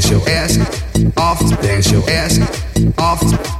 Dance your ass. Off, dance your ass. Off,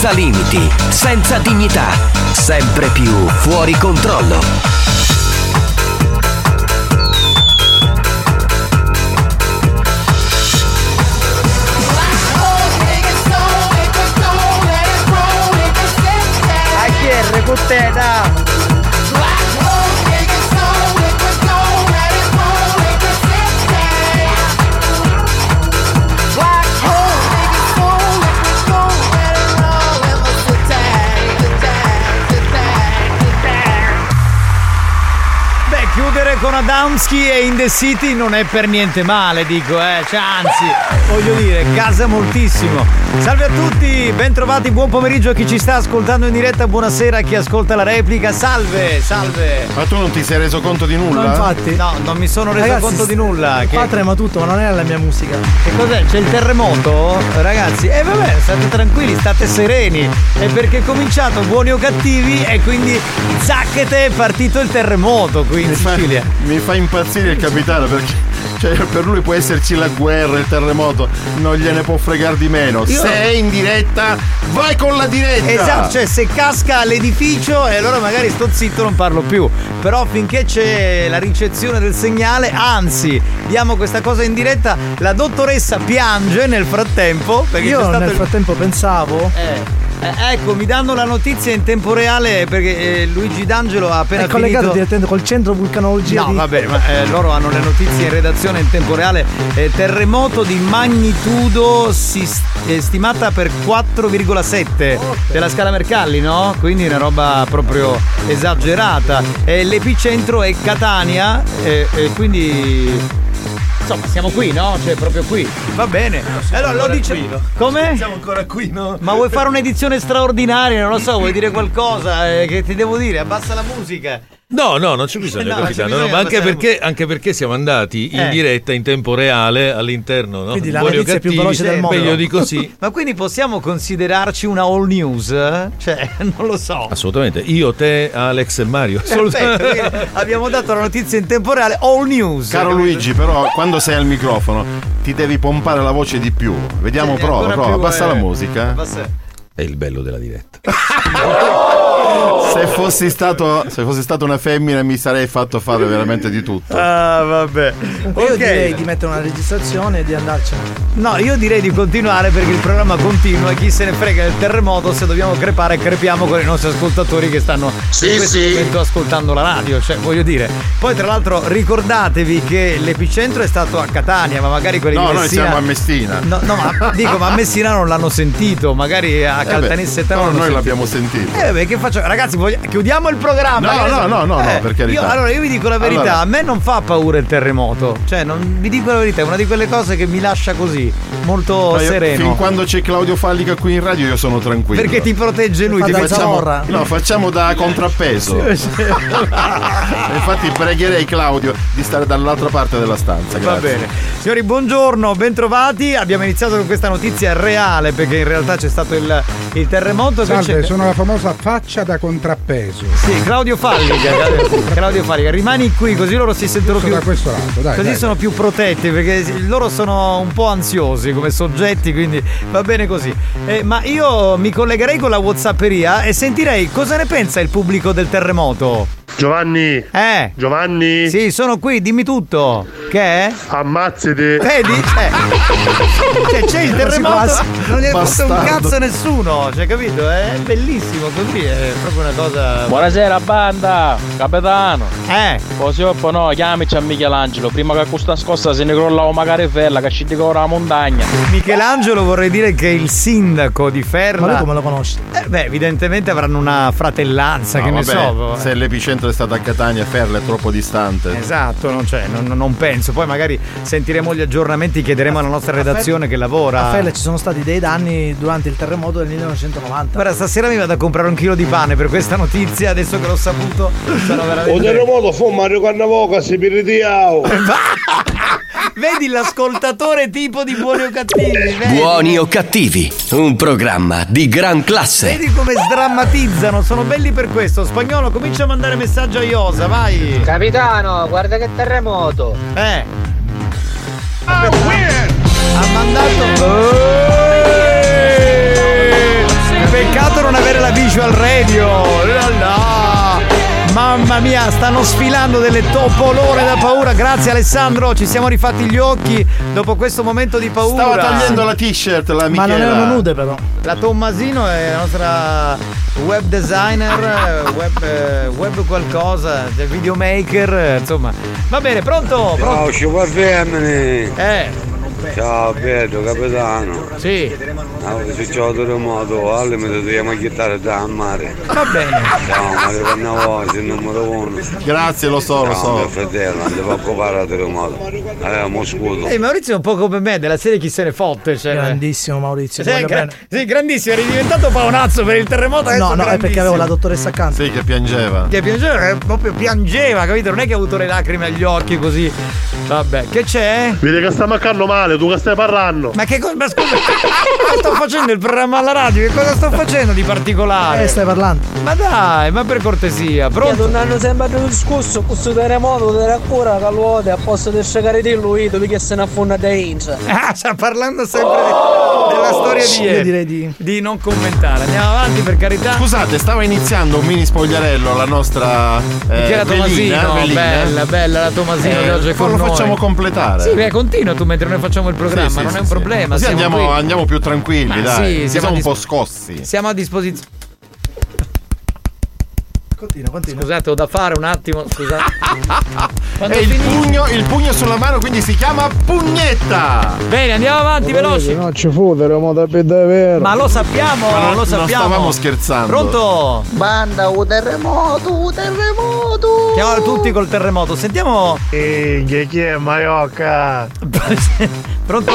Senza limiti, senza dignità, sempre più fuori controllo. Adamski e In the City non è per niente male, dico, eh. Cioè, anzi, voglio dire, casa moltissimo. Salve a tutti, bentrovati, buon pomeriggio a chi ci sta ascoltando in diretta, buonasera a chi ascolta la replica. Salve, salve. Ma tu non ti sei reso conto di nulla? No, infatti. No, non mi sono reso Ragazzi, conto di nulla. Qua Che, trema tutto, ma non è la mia musica. che cos'è? C'è il terremoto? Ragazzi, e vabbè, state tranquilli, state sereni. È perché è cominciato buoni o cattivi e quindi zacchete è partito il terremoto qui in Mi fa, Sicilia. mi fa impazzire il capitano perché cioè, per lui può esserci la guerra, il terremoto, non gliene può fregare di meno. Io- Se è in diretta, vai con la diretta! Esatto, cioè se casca l'edificio e allora magari sto zitto non parlo più. Però finché c'è la ricezione del segnale, anzi, diamo questa cosa in diretta, la dottoressa piange nel frattempo perché Io c'è stato nel il frattempo pensavo Eh. Eh, ecco, mi danno la notizia in tempo reale perché eh, Luigi D'Angelo ha appena È collegato finito. direttamente col centro vulcanologia No, di... vabbè, ma eh, loro hanno le notizie in redazione in tempo reale. Eh, terremoto di magnitudo si eh, stimata per 4,7 della scala Mercalli, no? Quindi una roba proprio esagerata. Eh, l'epicentro è Catania, quindi. Insomma, siamo qui, no? Cioè, proprio qui. Va bene. Allora lo dice. Come? Siamo ancora qui, no? Ma vuoi fare un'edizione straordinaria? Non lo so, vuoi dire qualcosa? Eh, che ti devo dire? Abbassa la musica. No, no, non c'è bisogno, No, capitano. bisogno no, ma anche perché, anche perché siamo andati in Eh. diretta in tempo reale all'interno, no? Quindi la Buoni notizia più cattivi, veloce del eh, mondo. Meglio di così. Ma quindi possiamo considerarci una all news? Cioè, non lo so. Assolutamente. Io, te, Alex e Mario. Perfetto, abbiamo dato la notizia in tempo reale, all news. Caro Luigi, però quando sei al microfono ti devi pompare la voce di più. Vediamo, Sì, prova, prova. più, Abbassa eh, la musica. abbassa- È il bello della diretta. Se fossi, stato, se fossi stata una femmina mi sarei fatto fare veramente di tutto. Ah, vabbè. Io direi di mettere una registrazione e di andarcene. No, io direi di continuare perché il programma continua. Chi se ne frega del terremoto, se dobbiamo crepare, crepiamo con i nostri ascoltatori che stanno in questo momento ascoltando la radio. Cioè, voglio dire. Poi, tra l'altro, ricordatevi che l'epicentro è stato a Catania, ma magari quelli No, di noi Messina. siamo a Messina. No, no, ma dico, ma a Messina non l'hanno sentito, magari a Eh beh, Caltanissetta però non l'hanno noi sentito. l'abbiamo sentito. Eh beh, che faccio? Ragazzi, chiudiamo il programma. No, no, so- no, no, no, per carità. Io, allora, io vi dico la verità, Allora- a me non fa paura il terremoto. Cioè, non, vi dico la verità, è una di quelle cose che mi lascia così, molto Ma io- sereno. Fin quando c'è Claudio Fallica qui in radio io sono tranquillo. Perché ti protegge lui, ti facciamo. zavorra. No, facciamo da contrappeso. Infatti pregherei Claudio di stare dall'altra parte della stanza. Va Grazie. bene. Signori, buongiorno, bentrovati. Abbiamo iniziato con questa notizia reale perché in realtà c'è stato il, il terremoto. che Salve, sono la famosa faccia da contrappeso. Sì, Claudio Fallica. Claudio Fallica, rimani qui così loro si sentono più. da questo lato, dai. Così dai. sono più protetti perché loro sono un po' ansiosi come soggetti, quindi va bene così. Eh, ma io mi collegherei con la Whatsapperia e sentirei cosa ne pensa il pubblico del terremoto. Giovanni, Eh? Giovanni, Sì, sono qui, dimmi tutto. Che è? ammazzati. Vedi? Eh. Cioè, c'è il terremoto, non ne ha fatto un cazzo nessuno, cioè, capito? È bellissimo così, è proprio una cosa. Buonasera banda, capitano. Eh, Così o no, chiamici a Michelangelo. Prima che questa scossa se ne crollava magari fella, che scendi con la montagna. Michelangelo vorrei dire che è il sindaco di Ferla. Ma lui come lo conosci? Eh, beh, evidentemente avranno una fratellanza, No, che ne vabbè, so. Se l'epicentro è stato a Catania, Ferla è troppo distante. Esatto, non, c'è, non, non penso. Poi magari sentiremo gli aggiornamenti, chiederemo alla nostra redazione che lavora. A Felle ci sono stati dei danni durante il terremoto del 1990. Guarda, stasera mi vado a comprare un chilo di pane per questa notizia, adesso che l'ho saputo. Sono Un veramente. terremoto fu Mario Cannavoca, si piritiao. Vedi l'ascoltatore tipo di buoni o cattivi? Vedi? Buoni o cattivi, un programma di gran classe. Vedi come sdrammatizzano, sono belli per questo. Spagnolo, comincia a mandare messaggio a Iosa, vai. Capitano, guarda che terremoto. Eh. Ha mandato. Peccato non avere la visual radio. La la. Mamma mia, stanno sfilando delle topolone da paura. Grazie Alessandro, ci siamo rifatti gli occhi dopo questo momento di paura. Stava tagliando la t-shirt la Ma non Michela. erano nude però. La Tommasino è la nostra web designer, web, eh, web qualcosa, videomaker, insomma. Va bene, pronto? Pronto? Ciao, femmine. Eh, Ciao, Pedro, capitano. sì, Allora, se c'è un terremoto, al limite dobbiamo chittare da mare. va bene. Ciao, Mario Cannavoca, il numero uno. Grazie, lo so, lo Ciao, mio so. fratello, non devo occupare il terremoto. Avevamo scudo. Ehi, Maurizio è un po' come me, della serie chi se ne fotte. Cioè. Grandissimo Maurizio. ti Sì, gra- sì, grandissimo, eri diventato paonazzo per il terremoto. No, no, è perché avevo la dottoressa accanto. Sì, che piangeva. Che piangeva, eh, proprio piangeva, capito? Non è che ha avuto le lacrime agli occhi così. Vabbè, che c'è? Vedi che sta mancando male, tu che stai parlando? Ma che cosa? Ma scusa, ma sto facendo il programma alla radio, che cosa sto facendo di particolare? Eh, stai parlando. Ma dai, ma per cortesia, pronto? non hanno sempre più discusso questo terremoto della cura che luote a posto di scegare di lui dove che se ne affonda da ince. Ah, sta parlando sempre de- della storia di Io ieri. direi di. Di non commentare. Andiamo avanti per carità. Scusate, stava iniziando un mini spogliarello la nostra eh, Che era Tomasino, velina. bella, bella la Tomasino Eh, che oggi è con lo noi. facciamo completare. Sì, beh, continua tu mentre noi facciamo facciamo il programma, Sì, sì, non sì, è un sì. problema. Siamo andiamo, andiamo più tranquilli, Ma dai. sì, Sì, siamo siamo un po' scossi. Siamo a disposizione. Continua, continua. Scusate, ho da fare un attimo, scusate. Quando E il pugno, il pugno sulla mano, quindi si chiama pugnetta. Bene, andiamo avanti, veloci. No, ci fu, terremoto per davvero. Ma lo sappiamo, Ma non- lo non sappiamo. stavamo scherzando. Pronto? Banda, un terremoto, un terremoto. Chiamano tutti col terremoto. Sentiamo. Ehi, chi è Maiocca? Pronto?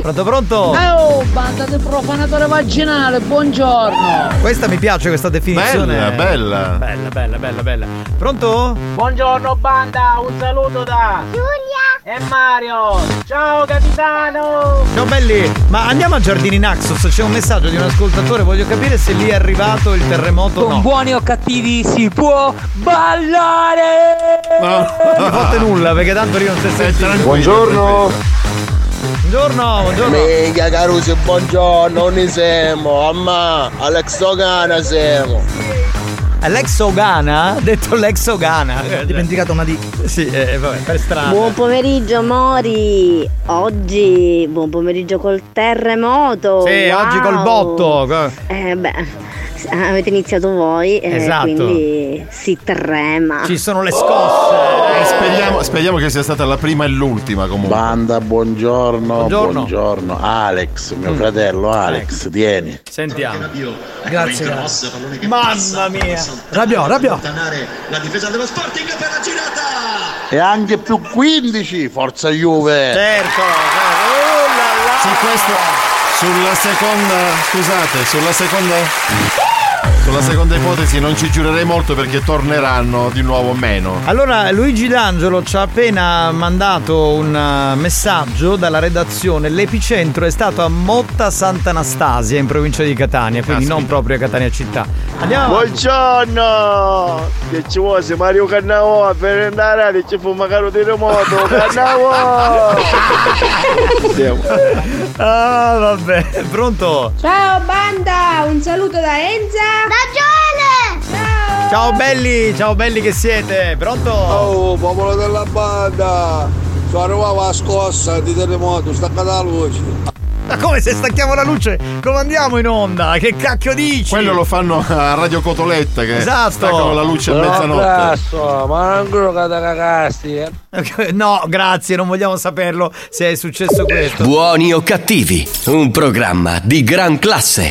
Pronto, pronto? Oh, banda di profanatore vaginale, buongiorno. Questa mi piace questa definizione. Bella, bella. Bella, bella, bella, bella. Pronto? Buongiorno banda, un saluto da Giulia e Mario. Ciao capitano. Ciao belli, ma andiamo a Giardini Naxos, c'è un messaggio di un ascoltatore, voglio capire se lì è arrivato il terremoto o Con no. buoni o cattivi si può ballare. Non mi fate nulla perché tanto io non si sente. Buongiorno. Buongiorno, buongiorno. Minchia Carusi, buongiorno, non siamo. Amma, Alex Ogana siamo. L'ex Ogana? Ha detto l'ex Ogana. Ho dimenticato una D. Sì, eh, vabbè, per strada. Buon pomeriggio amori, oggi buon pomeriggio col terremoto. Sì, wow. oggi col botto. Eh beh, avete iniziato voi, eh, Esatto. quindi si trema. Ci sono le scosse. Eh, speriamo, speriamo che sia stata la prima e l'ultima comunque. Banda, buongiorno. Buongiorno. Buongiorno. Alex, mio fratello Alex, tieni. Sentiamo. Grazie, grazie. Mamma mia. Rabbio, rabbio. La difesa dello Sporting per la girata! E anche più 15, forza Juve. Certo. Oh là là. Sì, questo sulla seconda. Scusate, sulla seconda. Sulla seconda ipotesi non ci giurerei molto perché torneranno di nuovo meno. Allora, Luigi D'Angelo ci ha appena mandato un uh, messaggio dalla redazione. L'epicentro è stato a Motta Sant'Anastasia in provincia di Catania, quindi non proprio a Catania città. Andiamo. Buongiorno! Che ci vuole Mario Cannavo per andare a ci fu magari un terremoto, Cannavo! Siamo. Ah, vabbè, pronto? Ciao banda, un saluto da Enza. Da Gioele. Ciao. Ciao belli, ciao belli che siete, pronto? Oh, popolo della banda! Sono arrivata la scossa di terremoto, staccata la luce. Ma come se stacchiamo la luce? Come andiamo in onda? Che cacchio dici? Quello lo fanno a Radio Cotoletta che Esatto. staccano la luce a mezzanotte. Adesso, ma non credo che da cagasti. eh. No, grazie, non vogliamo saperlo se è successo questo. Buoni o cattivi, un programma di gran classe.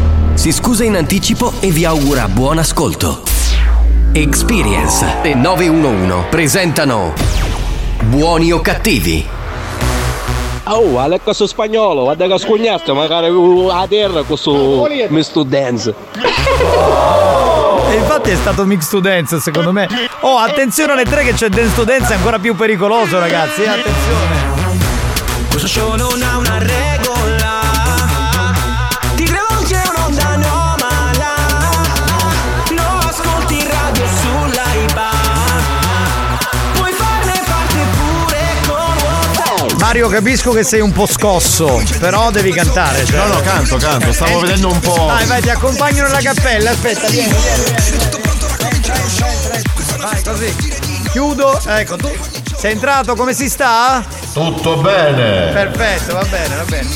si scusa in anticipo e vi augura buon ascolto. Experience e 911 presentano Buoni o cattivi? Oh, Alex su spagnolo, guarda che scugnazzo, magari a terra su Mr. Dance. E infatti è stato mix to dance secondo me. Oh, attenzione alle tre che c'è dance to dance, è ancora più pericoloso ragazzi, eh, attenzione. Questo show non ha una regola Mario, capisco che sei un po' scosso, però devi cantare. Cioè. No, no, canto, canto, stavo Eh, vedendo un po'. Vai, vai, ti accompagno nella cappella, aspetta, vieni, vieni, vieni. Vai, così. Chiudo, ecco, tu sei entrato, come si sta? Tutto bene. Perfetto, va bene, va bene.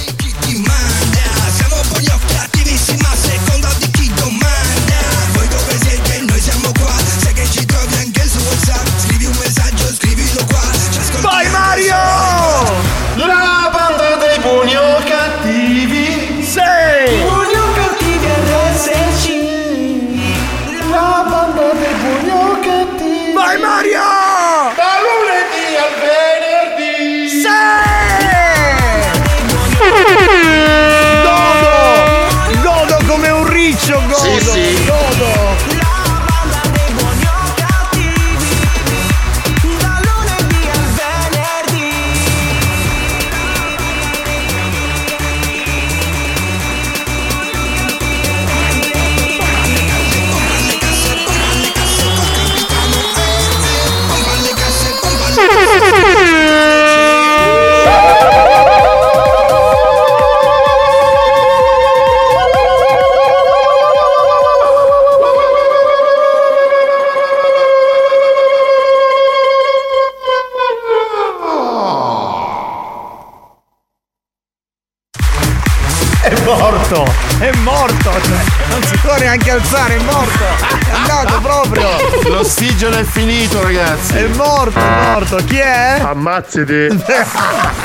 Può neanche alzare, è morto. È andato proprio. L'ossigeno è finito, ragazzi. È morto, è morto. Chi è? Ammazzati.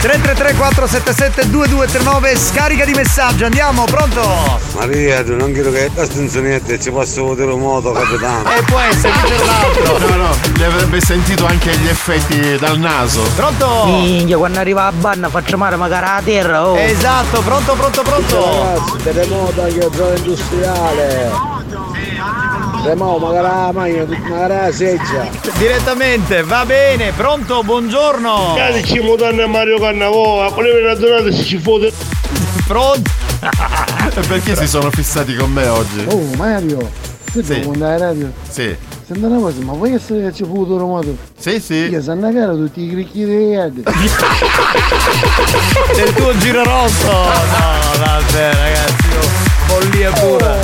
333 477 2239 scarica di messaggio, andiamo, pronto? Maria, tu non credo che da stanzonette ci posso vedere un moto, capitano. E può essere, qui c'è l'altro. No, no, li avrebbe sentito anche gli effetti dal naso. Pronto? Minchia, quando arriva a banna faccio male magari a terra, oh. Esatto, pronto, pronto, pronto. Ragazzi, terremoto anche zona industriale. Terremoto, magari la magna, magari la seggia. Direttamente, va bene, pronto, buongiorno. Cari ci mutanno Mario Cannavoa, quelle una giornata si ci fote. Pronto? E perché si sono fissati con me oggi? Oh Mario, tu Sì. devi andare alla radio. Sì. Senta una cosa, ma vuoi essere che ci fu terremoto? Sì, sì. Io sanno cara tutti i cricchi dei iadi. Del tuo giro rosso. No, vabbè, ragazzi, oh, follia pura.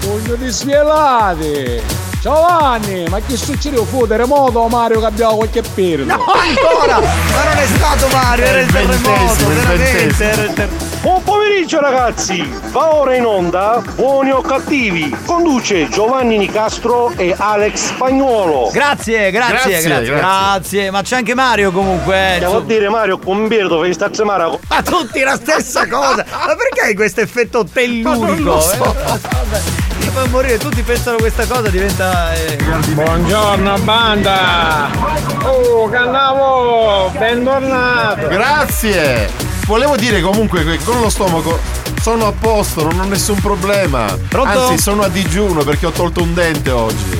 Pugno di sfielati! Giovanni, ma che succede? Fu terremoto o Mario che abbiamo qualche perno? No, ancora! Ma non è stato Mario, era il terremoto, veramente. Era il ter- Buon pomeriggio ragazzi! Va ora in onda Buoni o Cattivi. Conduce Giovanni Nicastro e Alex Spagnuolo. Grazie, grazie, Grazie, grazie, grazie, grazie. Ma c'è anche Mario comunque. eh, Devo insomma. dire Mario, con Birdo fai sta semana. Ma tutti la stessa cosa! Ma perché hai questo effetto tellurico? So. eh? Fa morire, tutti pensano questa cosa diventa. eh, Buongiorno banda! Oh, Cannavo, bentornato! Grazie! Volevo dire comunque che con lo stomaco sono a posto, non ho nessun problema. Pronto? Anzi, sono a digiuno perché ho tolto un dente oggi.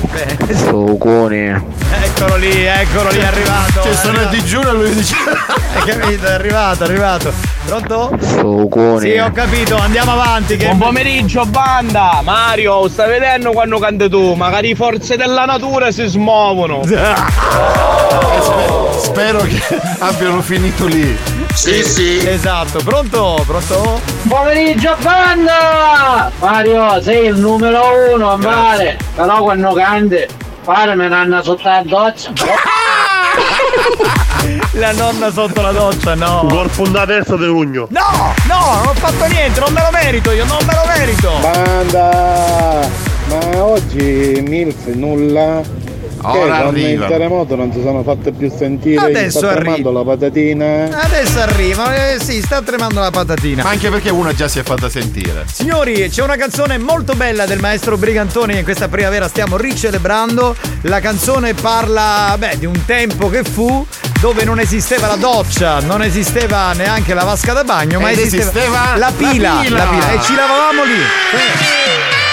Sucone! Eccolo lì, eccolo lì, è arrivato. Cioè, è sono a arrivato. digiuno e lui dice. Hai capito? È arrivato, è arrivato. Pronto? Sucone! Sì, ho capito, andiamo avanti. Che... Buon pomeriggio banda! Mario, stai vedendo quando canti tu? Magari forze della natura si smuovono! Spero che abbiano finito lì. Sì, sì. Esatto, pronto? Pronto? Pomeriggio banda! Mario, sei il numero uno, vale! Però quando canti, fare me l'hanno sotto la doccia! La nonna sotto la doccia, no. Corpo da testa di rugno. No, no, non ho fatto niente, non me lo merito io, non me lo merito. Banda! Ma oggi Milf nulla? Ora arriva. il terremoto non si sono fatte più sentire Adesso sta arriva. tremando la patatina Adesso arriva, eh, sì, sta tremando la patatina. Ma anche perché una già si è fatta sentire. Signori, c'è una canzone molto bella del maestro Brigantoni che in questa primavera stiamo ricelebrando. La canzone parla, beh, di un tempo che fu dove non esisteva la doccia, non esisteva neanche la vasca da bagno, ma esisteva, esisteva la, la pila, pila. la pila, e ci lavavamo lì.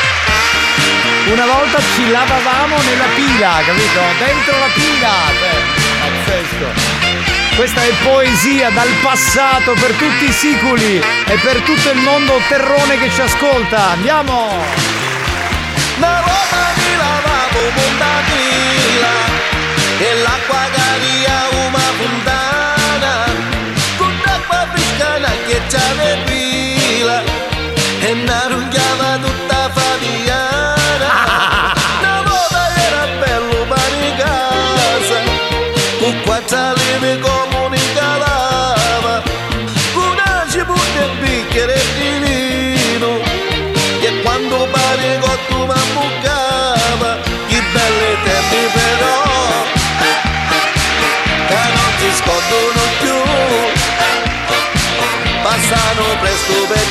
Una volta ci lavavamo nella pila, capito? Dentro la pila. Cioè, pazzesco. Questa è poesia dal passato per tutti i siculi e per tutto il mondo terrone che ci ascolta. Andiamo! Una roba di lavabo montatila E l'acqua calia una fontana Con l'acqua fresca che c'è pila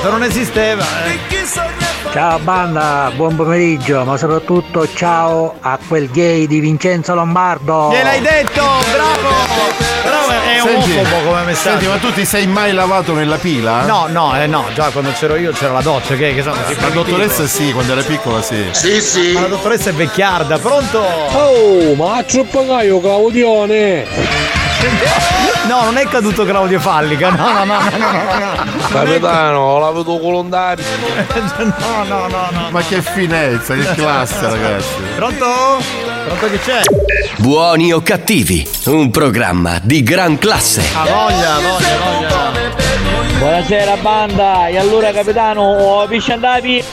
Certo, non esisteva. eh. Ciao banda, buon pomeriggio, ma soprattutto ciao a quel gay di Vincenzo Lombardo. Gliel'hai detto, bravo! Però è omofobo come messaggio. Senti, ma tu ti sei mai lavato nella pila? No, no, eh no, già quando c'ero io c'era la doccia, che, che sono La dottoressa sì, quando era piccola sì. Sì, sì. Ma la dottoressa è vecchiarda, pronto? Oh, ma a Ciuppagaio Claudione! No, non è caduto Claudio Fallica. No, no, no, no, no, no, no. Capitano, ho lavato colondario. No, no, no, no. Ma che finezza, che classe, ragazzi. Pronto? Pronto che c'è? Buoni o cattivi, un programma di gran classe. Ha voglia, voglia, voglia. Buonasera banda, e allora capitano, ho andavi?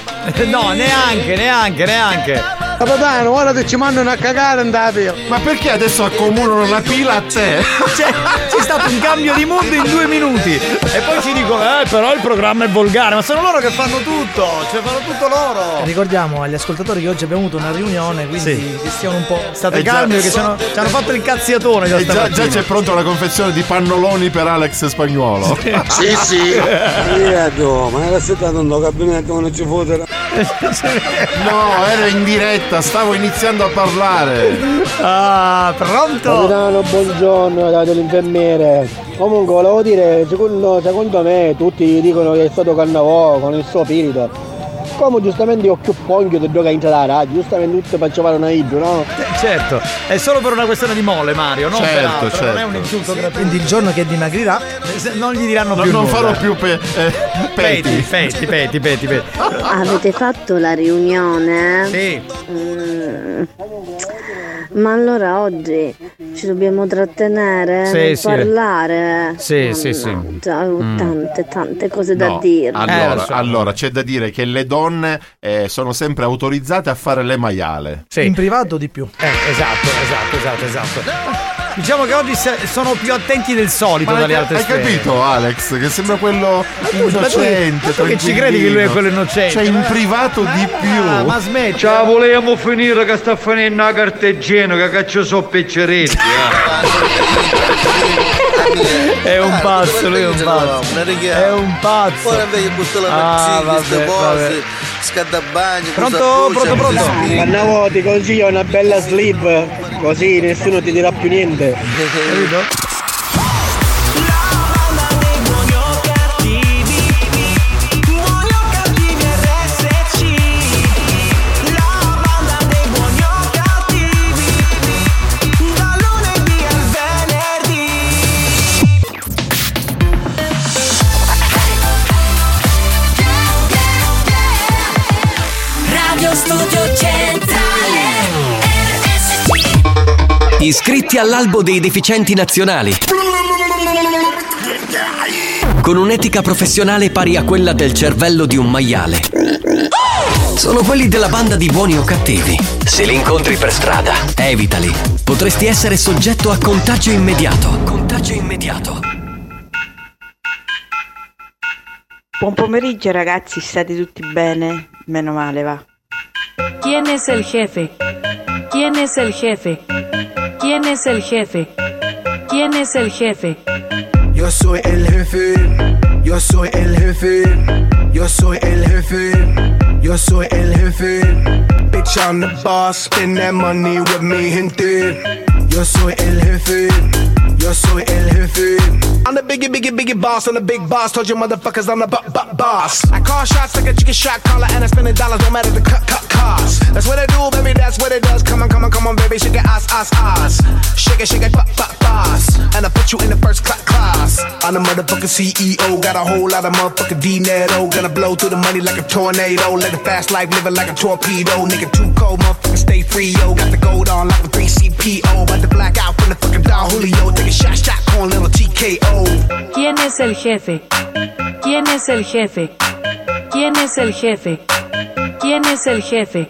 No, neanche, neanche, neanche. Capitano, ora che ci mandano a cagare andavi. Ma perché adesso accomunano la pila a te? Cioè, c'è stato un cambio di mondo in due minuti. E poi ci dicono, eh, però il programma è volgare. Ma sono loro che fanno tutto. Cioè, fanno tutto loro. Ricordiamo agli ascoltatori che oggi abbiamo avuto una riunione, quindi Sì. che stiano un po'. State Eh calmi perché ci hanno, ci hanno fatto il cazziatone già E già, già c'è pronta la confezione di pannoloni per Alex Spagnuolo. Sì, sì. Io, ma era stato un gabinetto non ci fosse. No, ero in diretta, stavo iniziando a parlare. Ah, pronto? Capitano, buongiorno, dato l'infermiere. Comunque volevo dire, secondo, secondo me tutti dicono che è stato Cannavò con il suo spirito. Come giustamente io ho più pongio di gioca in la radio, giustamente tutti facevano una idro, no? Certo, è solo per una questione di mole, Mario, non Certo, per altro, non è certo. un insulto gratuito. Quindi il giorno che dimagrirà, Non gli diranno No, più non nulla. farò più pe- eh, Peti, peti. peti, peti, peti, peti. Avete fatto la riunione? Sì. Mm. Ma allora oggi ci dobbiamo trattenere Sì, nel sì. parlare? Sì, sì, sì. Ho Mm. tante, tante cose da No, dire. allora, Eh, so. allora, c'è da dire che le donne eh, sono sempre autorizzate a fare le maiale. Sì. in privato di più. Eh, esatto, esatto, esatto, esatto. Diciamo che oggi sono più attenti del solito Ma dalle hai, altre hai sfere. capito Alex? Che sembra quello Ma tu innocente. che ci credi che lui è quello innocente? Cioè in privato di più. Ah, ma smetti. Ciao, volevamo finire che sta finendo la carta igienica, che ci so pecceretti. È un pazzo, lui è un pazzo. È un pazzo. Ora invece butto la Ah, mazzina, queste vabbè, vabbè. cose, scaldabagno, Pronto, pronto, pronto. Cannavò ti consiglio una bella slip, così nessuno ti dirà più niente. Capito? Iscritti all'albo dei deficienti nazionali. Con un'etica professionale pari a quella del cervello di un maiale. Sono quelli della banda di buoni o cattivi. Se li incontri per strada, evitali. Potresti essere soggetto a contagio immediato. Contagio immediato. Buon pomeriggio ragazzi, state tutti bene? Meno male va. ¿Quién es el jefe? ¿Quién es el jefe? ¿Quién es el jefe? ¿Quién es el jefe? Yo soy el jefe, yo soy el jefe, yo soy el jefe, yo soy el jefe. Bitch, I'm the boss, spend that money with me, gente. Yo soy el jefe, yo soy el jefe. I'm the biggie, biggie, biggie boss, I'm the big boss. Told you motherfuckers I'm the bu- bu- boss. I call shots like a chicken shot caller, and I spend the dollars no matter the cut, cut cost. That's what I do, baby, that's what it does. Come on, come on, come on, baby, shake it, ass, ass, ass. Shake it, shake it, pop, pop, boss. And I put you in the first cla- class. I'm the motherfucking CEO, got a whole lot of motherfucking dinero. Gonna blow through the money like a tornado. Let the fast life living like a torpedo. Nigga, too cold, motherfucker, stay free, yo. Got the gold on like a 3CPO. About to black out from the fucking Don Julio. Take ¿Quién es el jefe? ¿Quién es el jefe? ¿Quién es el jefe? ¿Quién es el jefe?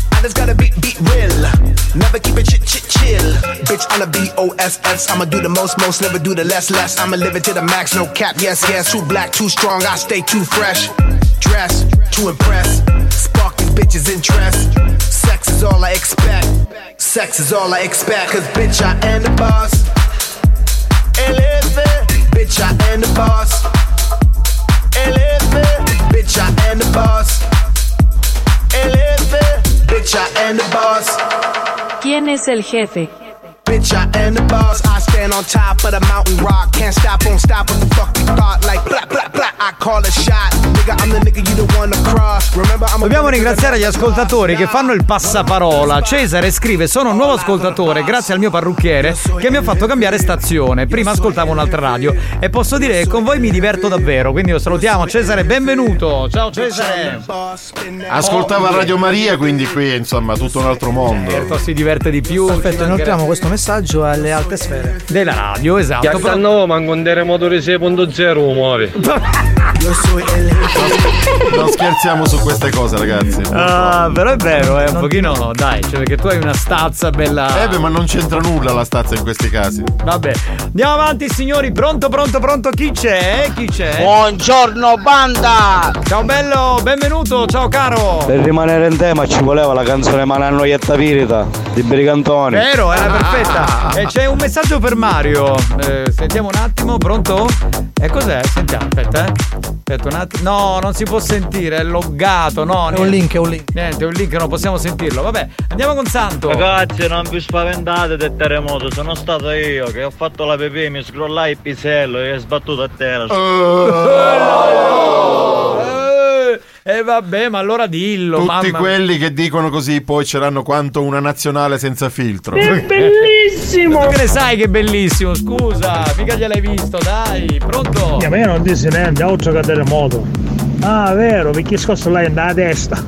Just gotta beat, beat real. Never keep it chit, chit, chill. Bitch, I'm a B-O-S-S. I'ma do the most, most, never do the less, less. I'ma live it to the max, no cap, yes, yes. Too black, too strong, I stay too fresh. Dress, to impress. Spark these bitches' interest. Sex is all I expect. Sex is all I expect. Cause bitch, I am the boss. El jefe. Bitch, I am the boss. Elephant, bitch, I am the bitch, I am the boss. ¿Quién es el jefe? Bitch, I am the boss. I stand on top of the mountain rock. Can't stop, won't stop. What the fuck you thought? Like, blah, blah, blah. I call a shot. Nigga, I'm the nigga you the one to cross. Remember, I'm a Dobbiamo ringraziare gli ascoltatori che fanno il passaparola. Cesare scrive: Sono un nuovo ascoltatore grazie al mio parrucchiere che mi ha fatto cambiare stazione. Prima ascoltavo un'altra radio e posso dire che con voi mi diverto davvero. Quindi lo salutiamo. Cesare, benvenuto. Ciao Cesare. Ascoltava Radio Maria, quindi qui insomma tutto un altro mondo. Certo, si diverte di più. Perfetto, inoltriamo questo messaggio alle alte sfere. Della radio, esatto. Piazzano, manco un terremoto di 6.0 muore. Non scherziamo su queste cose, ragazzi. Ah, però è vero, è un pochino, dai, cioè perché tu hai una stazza bella. Eh beh, ma non c'entra nulla la stazza in questi casi. Vabbè, andiamo avanti signori, pronto, pronto, pronto, chi c'è? Chi c'è? Buongiorno banda! Ciao bello, benvenuto, ciao caro! Per rimanere in tema ci voleva la canzone Manannoietta Pirita di Brigantoni. Vero, era perfetta. E c'è un messaggio per Mario. Eh, sentiamo un attimo, pronto? E cos'è? Sentiamo, aspetta, eh. Aspetta un attimo. No, non si può sentire, è loggato, no. È un link, è un link. Niente, è un link, non possiamo sentirlo. Vabbè, andiamo con Santo. Ragazzi, non vi spaventate del terremoto, sono stato io che ho fatto la pipì, mi scrollai il pisello e è sbattuto a terra. E eh, vabbè, ma allora dillo, Tutti mamma. quelli che dicono così poi ceranno quanto una nazionale senza filtro. È bellissimo! Ma che ne sai che è bellissimo? Scusa, mica gliel'hai visto, dai, pronto? ma io non dissi niente, oltre che terremoto. Ah, vero, perché scosso lei nella testa.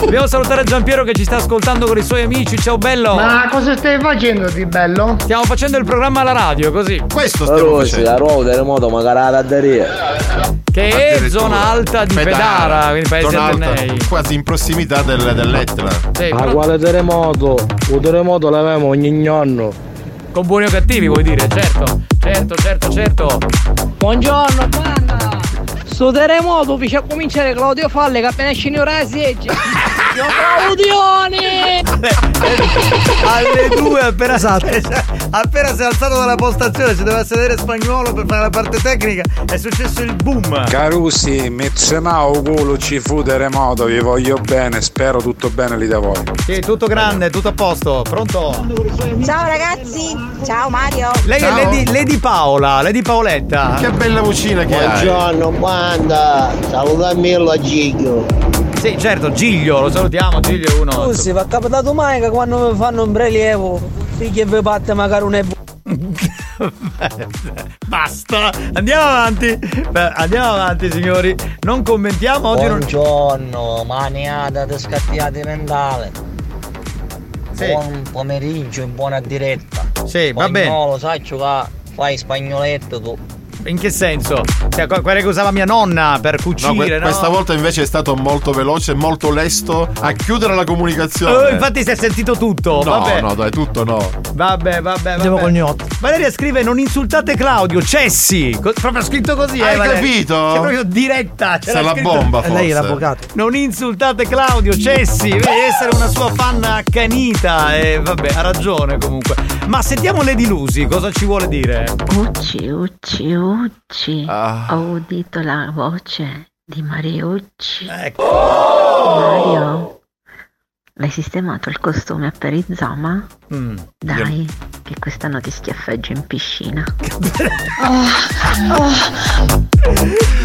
Dobbiamo salutare Giampiero che ci sta ascoltando con i suoi amici. Ciao bello! Ma cosa stai facendo di bello? Stiamo facendo il programma alla radio, così. Questo Allora, sì, la ruota terremoto magari la radderia. Che è zona alta di Pedara, quindi paese alta, quasi in prossimità del, dell'Etna. Sì, però- quale terremoto? Un terremoto l'avevamo ogni giorno. Con buoni o cattivi vuoi dire, certo, certo, certo, certo. Buongiorno, banda! Sto terremoto fece a cominciare Claudio Falle che appena scendió la seggia. Io Claudioni! Alle due appena, appena si è alzato dalla postazione si doveva sedere spagnolo per fare la parte tecnica è successo il boom Carusi, mezzemao culo ci fu terremoto, vi voglio bene, spero tutto bene lì da voi. Sì, tutto grande, tutto a posto, pronto? Ciao ragazzi, ciao Mario. Lei è Lady, Lady Paola, Lady Paoletta. Che bella vocina che hai. Buongiorno, banda. Salutamelo a Giglio. Sì, certo, Giglio, lo salutiamo, Giglio è uno. Scusi, va capitato mai che quando mi fanno un prelievo, figli e vi batte magari un ebbo. Basta, andiamo avanti. Beh, andiamo avanti, signori. Non commentiamo oggi. non- Buongiorno, maniata di scattiati mentale. Sì. Buon pomeriggio in buona diretta. Sì, va bene. Spagnolo, sai giocare, fai spagnoletto tu. In che senso? Cioè, que- quelle che usava mia nonna per No, cucire, que- no? questa volta invece è stato molto veloce molto lesto a chiudere la comunicazione. Oh, infatti si è sentito tutto. no, vabbè. no, dai, tutto no. Vabbè, vabbè, Andiamo vabbè. col gnotto. Valeria scrive: Non insultate Claudio, Cessi. Co- proprio scritto così, Hai eh, Valeria. capito? C'è proprio diretta. Se la scritto- bomba, E lei è forse. l'avvocato. Non insultate Claudio, Cessi. Vedi essere una sua fan accanita. E vabbè, ha ragione comunque. Ma sentiamo Lady Lucy, cosa ci vuole dire? Ucci, Ucci, Ucci. Ah. Ho udito la voce di Mariucci. Ecco. Mario, l'hai sistemato il costume a perizoma? Mm. Dai, che quest'anno ti schiaffeggio in piscina.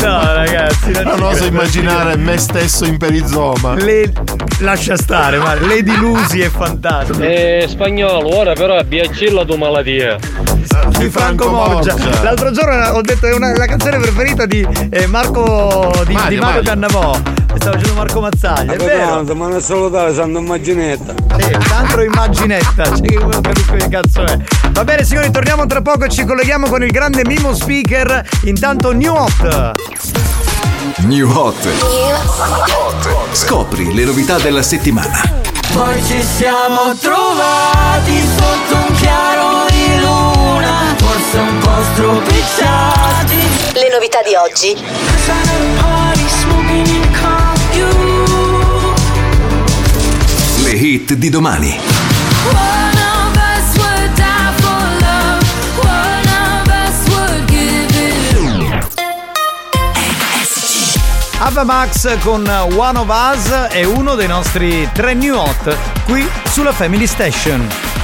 No, ragazzi, non, Non oso immaginare me stesso in perizoma. Le... Lascia stare, ma Lady Lucy è fantastica. Eh, spagnolo, ora però abbiacci la tua malattia. di Franco Moggia. L'altro giorno ho detto è una, la canzone preferita di eh, Marco di Mario, di Mario Mario. Cannavò. Stavo dicendo Marco Mazzaglia, è vero? ma non salutare, sanno immaginetta. Sì, Sandro Immaginetta, cioè che non capisco che cazzo è. Va bene signori, torniamo tra poco e ci colleghiamo con il grande Mimo Speaker. Intanto New Hot. New Hot. Scopri le novità della settimana. Poi ci siamo trovati sotto un chiaro di luna, forse un po' stropicciati. Le novità di oggi. Le hit di domani. Ava Max con One of Us è uno dei nostri tre new hot qui sulla Family Station.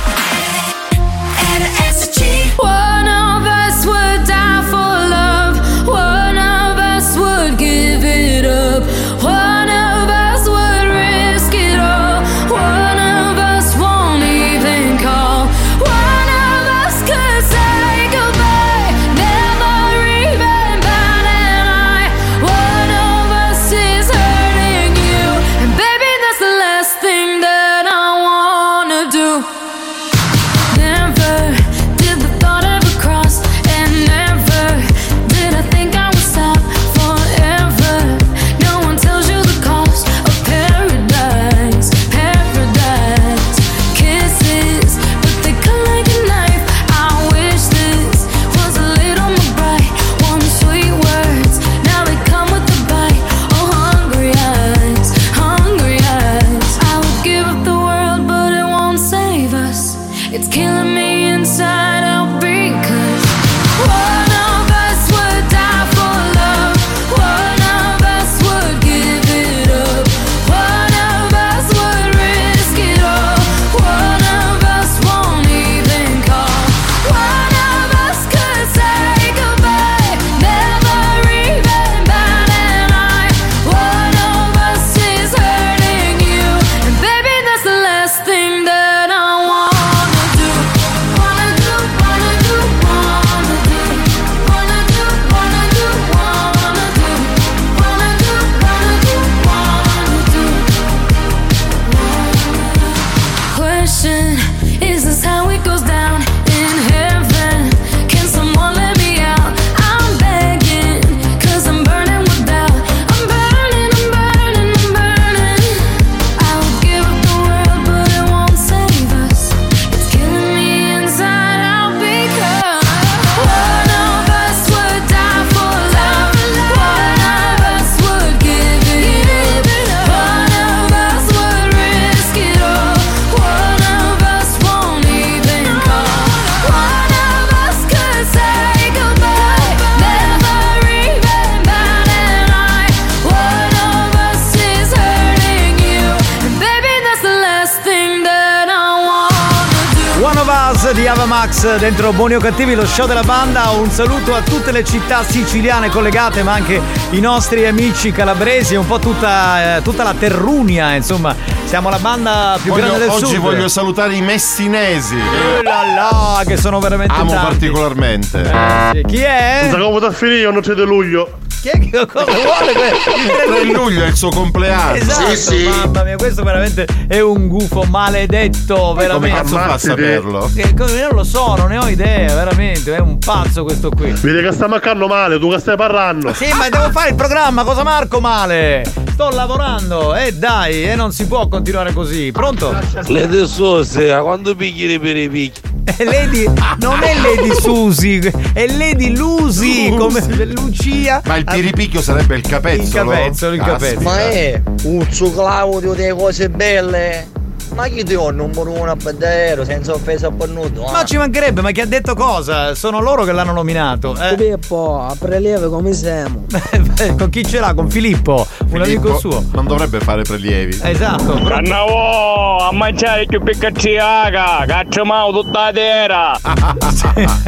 Show della banda. Un saluto a tutte le città siciliane collegate, ma anche i nostri amici calabresi, un po' tutta, eh, tutta la terrunia, insomma. Siamo la banda più Voglio- grande del oggi sud. voglio salutare i messinesi. Là là, che sono veramente Amo tanti. particolarmente. Eh, sì. Chi è? Da finire, non c'è di luglio. Chi è che cosa vuole? que- 3 luglio è il suo compleanno. Esatto, mamma mia, questo veramente è un gufo maledetto, Come veramente. cazzo fa a saperlo? Che non lo so, non ne ho idea, veramente, è un pazzo questo qui. Vedi che sta mancando male, tu che stai parlando. Sì, ma devo fare il programma, cosa marco male? Sto lavorando, e dai, e non si può continuare così. Pronto? Le tesose, a quando picchi per i picchi? È Lady, non è Lady Susi, è Lady Lucy, come Lucia. Ma il piripicchio sarebbe il capezzolo? Il capezzolo, il capezzolo. Ma è Uzzo Claudio delle cose belle? Ma chi ti ho il numero uno a Baddero senza offesa a Pannuto? Ma ci mancherebbe, ma chi ha detto cosa? Sono loro che l'hanno nominato. Eh? Pippo, a prelievo come siamo? Con chi ce l'ha? Con Filippo, un amico suo. Non dovrebbe fare prelievi. Esatto. Cannavo, a mangiare più piccacciaga, caccio mau tutta la terra.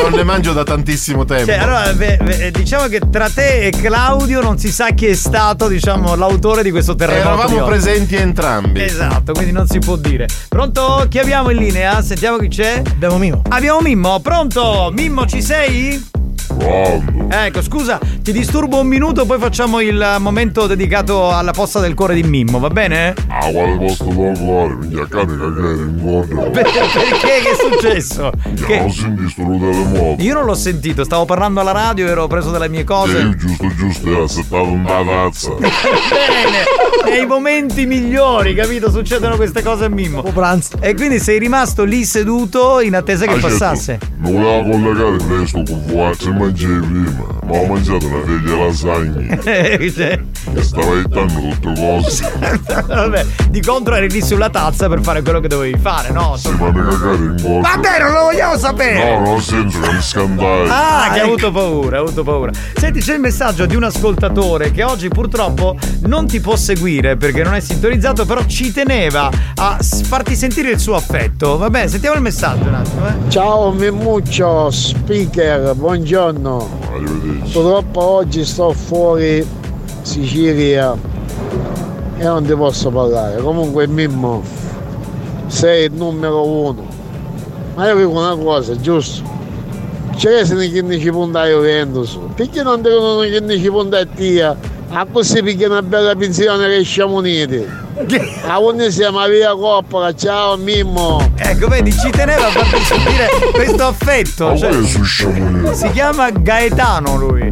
Non ne mangio da tantissimo tempo. Cioè, allora, ve- diciamo che tra te e Claudio non si sa chi è stato, diciamo, l'autore di questo terremoto. Eravamo presenti entrambi. Esatto, quindi non si può dire. Pronto? Chi abbiamo in linea? Sentiamo chi c'è. Abbiamo Mimo. Abbiamo Mimmo, pronto? Mimmo, ci sei? Ecco, scusa, ti disturbo un minuto, poi facciamo il momento dedicato alla posta del cuore di Mimmo, va bene? Ah, quale posto del cuore? Minchia cane cagare in. Per- perché? Che è successo? Che- Non senti sto terremoto. Io non l'ho sentito, stavo parlando alla radio, ero preso dalle mie E cose. io giusto giusto è assettato un da tazza. Bene, nei momenti migliori, capito? Succedono queste cose a Mimmo. E quindi sei rimasto lì seduto in attesa che Ah, certo. passasse. Non voleva collegare il resto con VHM mangiavi prima, ma ho mangiato una teglia lasagne Eh, e stava aiutando tutte cose. Vabbè, di contro eri lì sulla tazza per fare quello che dovevi fare, no? Si fanno cagare in bocca. Vabbè, non lo vogliamo sapere! No, no, nel senso che mi scandai. Ah, che ha ecco. avuto paura, ha avuto paura. Senti, c'è il messaggio di un ascoltatore che oggi purtroppo non ti può seguire perché non è sintonizzato, però ci teneva a farti sentire il suo affetto. Vabbè, sentiamo il messaggio un attimo, eh. Ciao Mimmuccio, speaker, buongiorno. Purtroppo oggi sto fuori Sicilia e non ti posso parlare. Comunque Mimmo, sei il numero uno. Ma io dico una cosa, giusto? C'è se ne 15 punti a Juventus. Perché non devono 15 punti a Tia? A così perché una bella pensione che siamo uniti. A ogni siamo via Coppola, ciao Mimmo. Ecco, vedi, ci teneva a farti sentire questo affetto. Cioè- si chiama Gaetano lui.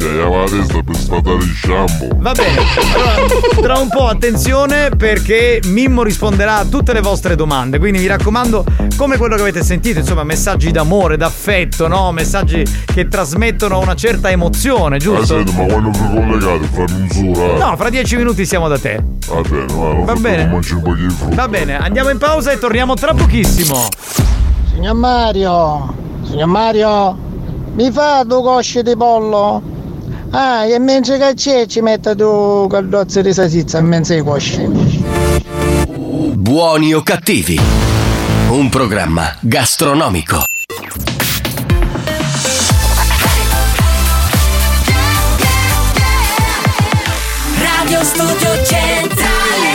Gli aveva la testa per sfatare il shampoo. Va bene, allora tra un po' attenzione perché Mimmo risponderà a tutte le vostre domande. Quindi mi raccomando, come quello che avete sentito, insomma, messaggi d'amore, d'affetto, no? Messaggi che trasmettono una certa emozione, Ah, giusto? senti, ma quando vi collegate fammi un suro, eh. No, fra dieci minuti siamo da te. Va bene, va, Va bene. Mangi un po' di frutta. Va bene, andiamo in pausa e torniamo tra pochissimo. Signor Mario, signor Mario, mi fa due cosce di pollo? Ah, e mentre che c'è ci mette due caldozze di salsiccia in mezzo ai cosci. Buoni o cattivi? Un programma gastronomico. Radio Studio Centrale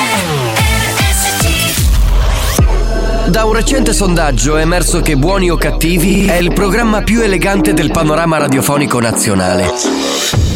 RSC Da un recente sondaggio è emerso che Buoni o cattivi è il programma più elegante del panorama radiofonico nazionale.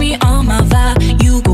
Me on my vibe. You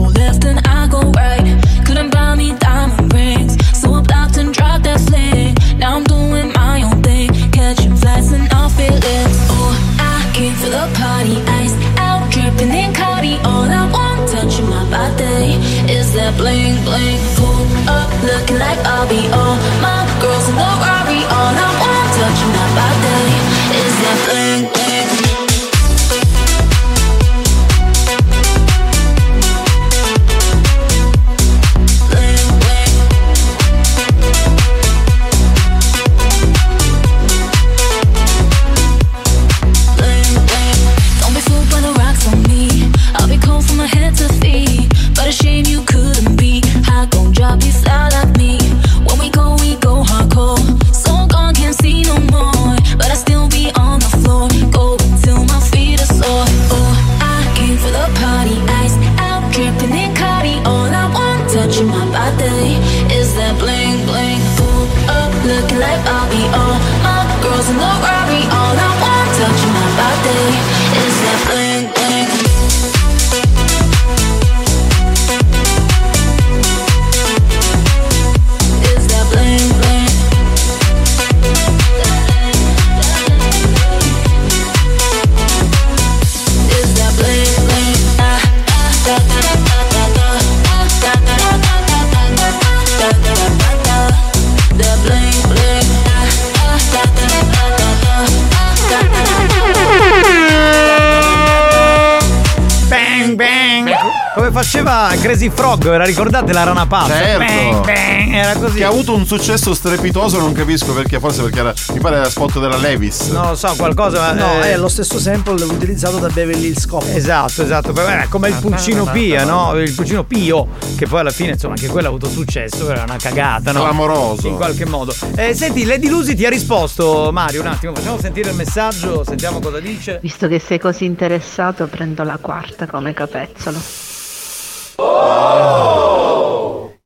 faceva Crazy Frog, ve la ricordate la rana pazza? Certo. Bang bang! Era così. Che ha avuto un successo strepitoso, non capisco perché, forse perché era, mi pare era spot della Levis. Non lo so, qualcosa. ma, No, eh, è lo stesso sample utilizzato da Beverly Hills Cop. Esatto, esatto, è come il pulcino Pia, no? Il pulcino Pio, che poi alla fine, insomma, anche quello ha avuto successo, era una cagata, no? Clamoroso. In qualche modo. Eh, senti, Lady Lusi ti ha risposto, Mario, un attimo, facciamo sentire il messaggio, sentiamo cosa dice. Visto che sei così interessato, prendo la quarta come capezzolo.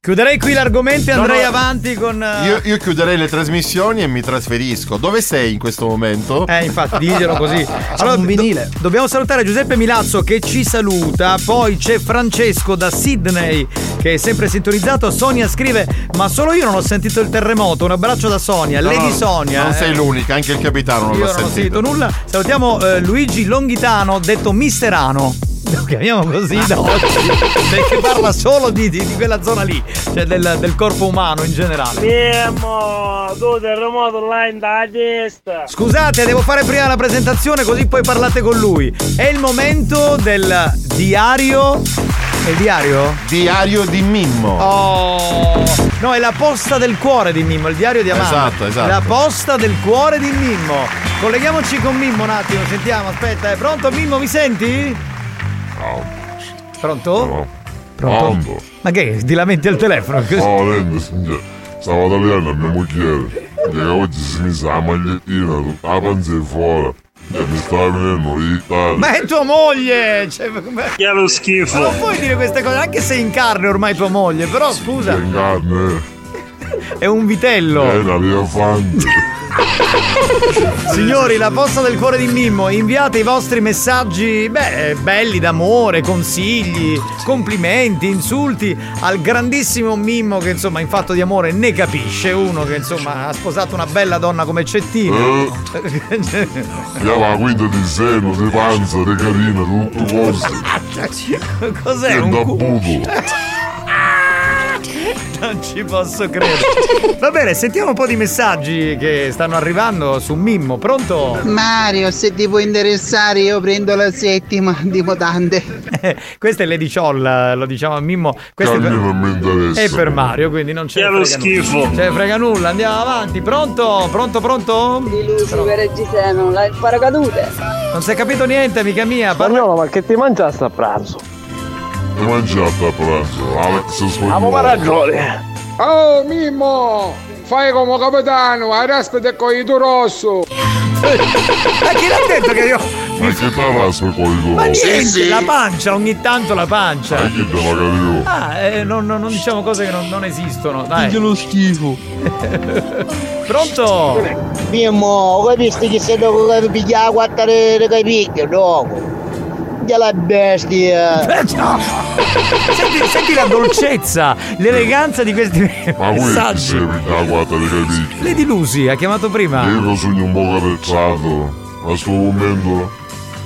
Chiuderei qui l'argomento e No, andrei no. avanti con. eh, Io, io chiuderei le trasmissioni e mi trasferisco. Dove sei in questo momento? Eh, infatti, diglielo così. Allora, do- dobbiamo salutare Giuseppe Milazzo che ci saluta. Poi c'è Francesco da Sydney che è sempre sintonizzato. Sonia scrive: Ma solo io non ho sentito il terremoto. Un abbraccio da Sonia. No, Lady Sonia. Non eh. sei l'unica, anche il capitano non Io l'ha non ho sentito. sentito nulla. Salutiamo eh, Luigi Longhitano, detto Misterano. Lo chiamiamo così da oggi. Perché parla solo di, di- di quella zona lì, cioè del, del corpo umano in generale. Mimmo, tu terremoto là in da testa. Scusate, devo fare prima la presentazione così poi parlate con lui. È il momento del diario. È il diario? Diario di Mimmo. Oh! No, è la posta del cuore di Mimmo, il diario di Amanda. Esatto, esatto. La posta del cuore di Mimmo. Colleghiamoci con Mimmo un attimo, sentiamo, aspetta, è pronto Mimmo, mi senti? Pronto? Pronto? Ma che? Ti lamenti al telefono? No, Lende, signore. Stavo tagliando a mia moglie. Che oggi si mise la magliettina, tutta la panza è fuori. E mi stava venendo l'Italia. Ma è tua moglie! Cioè, che è lo schifo! Ma non puoi dire queste cose, anche se è in carne ormai tua moglie, però scusa, In carne. è un vitello. È una elefante. Signori, la posta del cuore di Mimmo, inviate i vostri messaggi, beh, belli d'amore, consigli, complimenti, insulti al grandissimo Mimmo che insomma in fatto di amore ne capisce, uno che insomma ha sposato una bella donna come Cettina. Chiama la quinta di seno, di panza, di carina, tutto cose. Cos'è un da buco. Non ci posso credere. Va bene, sentiamo un po' di messaggi che stanno arrivando su Mimmo. Pronto? Mario, se ti può interessare io prendo la settima di mutande. Questa è Lady Ciolla, lo diciamo a Mimmo. Questo è per, non è per Mario, quindi non c'è è lo schifo. nulla. C'è frega nulla, andiamo avanti. Pronto? Pronto, pronto? Luci per Regiseno, la paracadute. Non si è capito niente, amica mia. Parla... ma che ti mangiaste a pranzo? Hai mangiato a pranzo, Alex Avevo Spagnolo. ragione. Oh Mimmo, fai come capitano, arrespete il coglito rosso. Ma chi l'ha detto che io. Ma che te raspa con i Ma tuoi? niente, la pancia, ogni tanto la pancia. Ma chi te la? Ah, eh, non, non- non diciamo cose che non, non esistono. Dai. lo schifo. Pronto? Mimmo, capisci che se devo pigliare la quattro di capicchio, dopo. Che la bestia. Senti, senti la dolcezza, l'eleganza di questi Ma messaggi. Lady Lucy ha chiamato prima. Io sogno un po' caprezzato, ma sto momento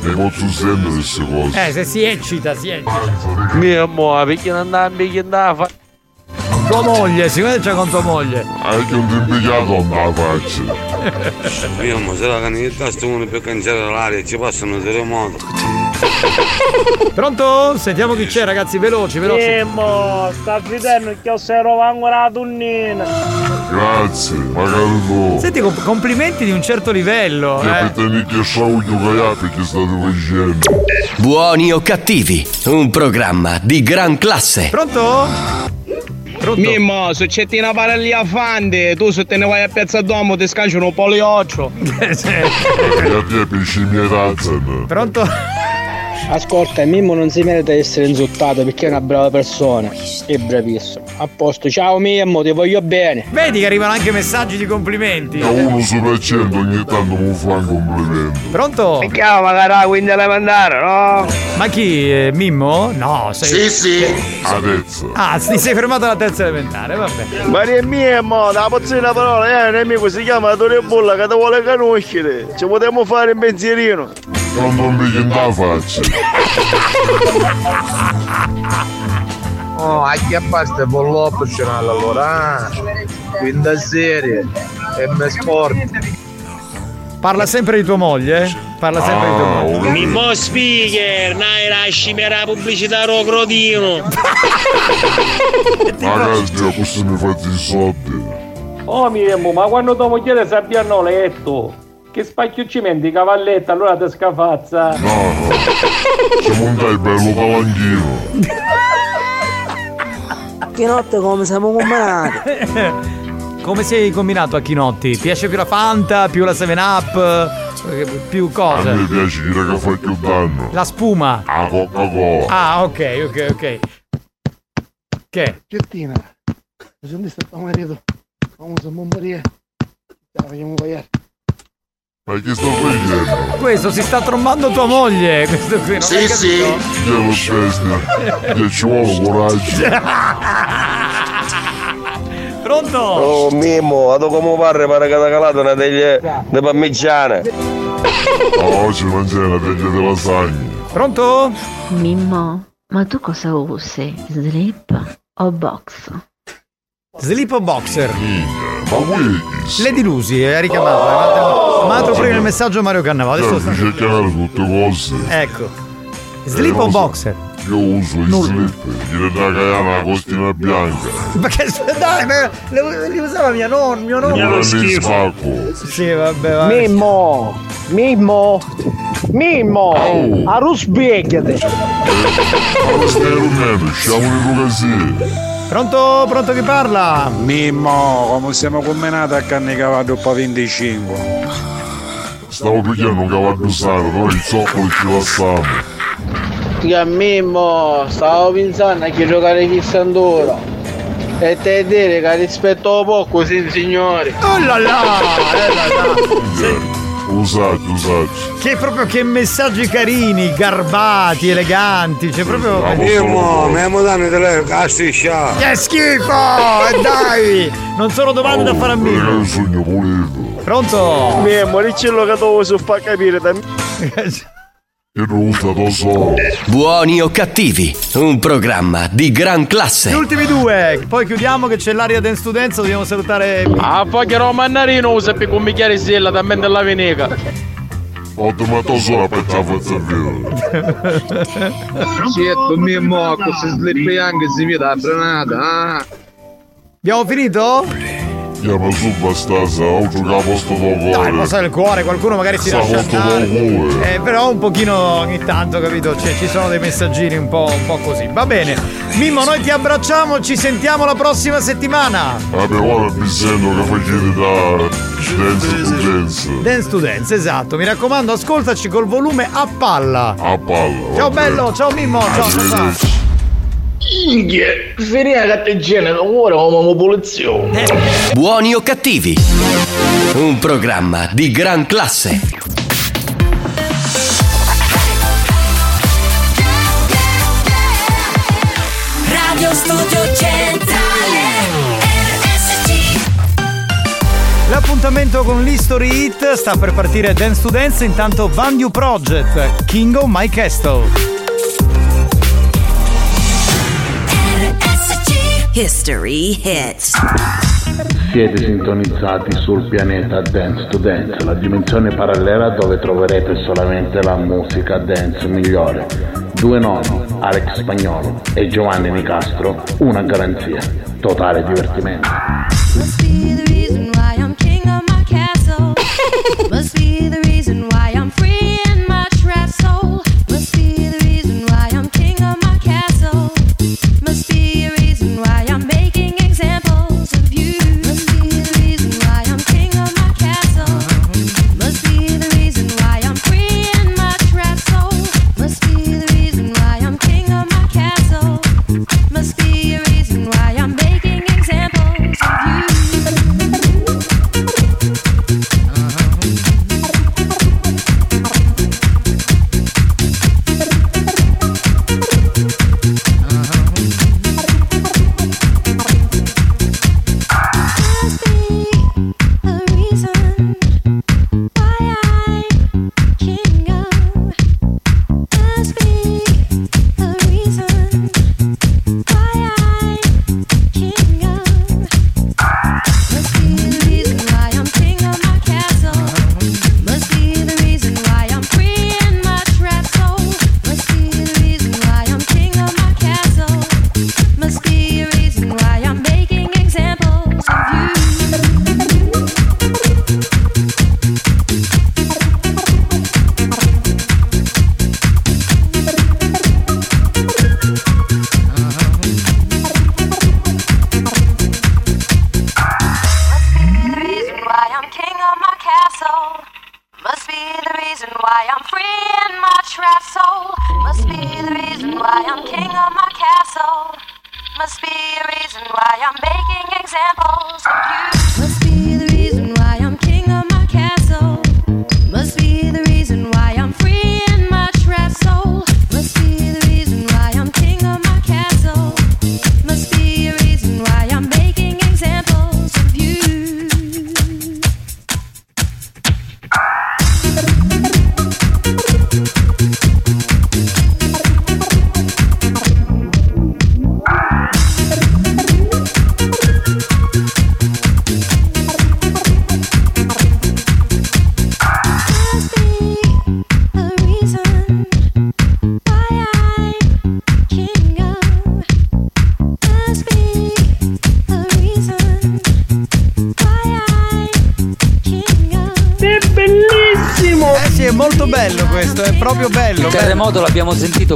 ne posso sentire queste cose. Eh, se si eccita, si eccita. Mia mo, perché non andava a andava fa. Tua moglie, sicuramente c'è con tua moglie. Anche un impiegato non la faccia. Mia mo, se la canetta sta uno per cancellare l'aria, ci passano terremoto. Pronto? Sentiamo chi c'è, ragazzi, veloci, veloci. Mimmo, sta vedendo che osservo ancora la tonnina. Grazie, magari tu. Senti, com- complimenti di un certo livello. Che Eh. Buoni o cattivi, un programma di gran classe. Pronto? Mimmo, se c'è una parallia fande, tu se te ne vai a Piazza Duomo ti scanciano un polioccio. E a te pesci miei razzano. Pronto? Ascolta, Mimmo non si merita di essere insultato perché è una brava persona. È bravissimo. A posto, ciao Mimmo, ti voglio bene. Vedi che arrivano anche messaggi di complimenti. Da uno su per cento ogni tanto mi fa un complimento. Pronto? Mi chiama magari la quinta elementare, no? Ma chi? eh, Mimmo? No, sei. Sì, sì. Adesso. Ah, ti sei fermato alla terza elementare, vabbè. Maria mia, mo, la pozzina parola, eh, un amico si chiama Tore Bolla che ti vuole conoscere. Ci potremmo fare un pensierino. Non mi in la faccia. Oh, a chi basta con l'optional allora, eh? Quinta serie, M Sport. Parla sempre di tua moglie? eh? Parla sempre di tua moglie. Mimmo speaker, nai la scimera pubblicità ro crodino. Magari io questo mi fate i soldi. Oh Mimmo, ma quando tua moglie si abbiano letto, che spacchiuccimenti cavalletta, allora ti scafazza. No, no. Ci montai bello calanchino. Che notte come siamo combinati? Come sei combinato a Chinotti? Piace più la Fanta, più la 7-Up, eh, più A me piace dire che fa più danno. La spuma. La Coca-Cola. Ah, ok, ok, ok. Che? Giustina, Senti sta tua marito. Vamos a morire. La facciamo pagare. Ma che sto facendo? Questo si sta trombando tua moglie. Questo qui, non Sì, sì. Io lo bestia. Che ci vuole coraggio. Pronto? Oh Mimmo, vado come parre pare che da calata una deglie de parmigiane. Oggi mangiare degli di lasagne. Pronto? Mimmo, ma tu cosa usi? Slip o box? Slip o boxer? Ma voi Lady Lucy, è richiamato. È mandato- mandato prima il messaggio Mario Cannavò. Adesso Devi cercare tutte cose. Ecco. Slip Eh, o non so. boxer? Io uso i slip, gli caiana la costina bianca. Ma che dai, ma le, li usava mia non, mio nonno. Non mi spacco. Sì, vabbè, va. Mimmo! Mimmo! Mimmo! A rusbiecchiate! Ma stai rumeno, siamo in Lucasì. Pronto? Pronto chi parla? Mimmo, come siamo combinati a canne cavallo po' 25? Stavo pigliando un cavallo sano, noi il zoccolo ci lasciamo. Tia Mimmo, stavo pensando a chi giocare chissà ancora. E te dire che rispetto a poco, sì signori. Oh là là! eh là là. Usate, usate. Che proprio che messaggi carini, garbati, eleganti, c'è proprio. Mimmo, mi amo danno telefono, casticcia. Che schifo! E dai! Non sono domande da fare a me. un sogno pulito. Pronto? Mimmo, dicelo che tu so fa capire da Io Buoni o cattivi, un programma di gran Gli classe. ultimi due, poi chiudiamo che c'è l'aria del studenza, dobbiamo salutare. Ah, poi che Romannarino usa per un bicchiere sella da me della veneca. Ho domato solo per la forza via. Certo, Mimmo, questi slip anche si vede la frenata, ah. Abbiamo finito? Chiama su bastasa, ho giocato sto tuo Dai, cuore. posa il cuore, qualcuno magari si Sta lascia andare. Eh, però un pochino ogni tanto, capito? Cioè, ci sono dei messaggini un po', un po' così. Va bene. Mimmo, noi ti abbracciamo, ci sentiamo la prossima settimana. Vabbè, ora mi sento che facete da dance to dance. Dance to Dance, esatto. Mi raccomando, ascoltaci col volume a palla. A palla. Ciao bello, ciao Mimmo, ciao ciao. Inghie, finire che te genere ora come popolazione. Buoni o cattivi, un programma di gran classe. Radio Studio Centrale RSC L'appuntamento con l'History Hit sta per partire Dance to Dance, intanto Van You Project, King of My Castle. History hits. Siete sintonizzati sul pianeta Dance to Dance, la dimensione parallela dove troverete solamente la musica dance migliore. Due nomi, Alex Spagnolo e Giovanni Nicastro, una garanzia, totale divertimento.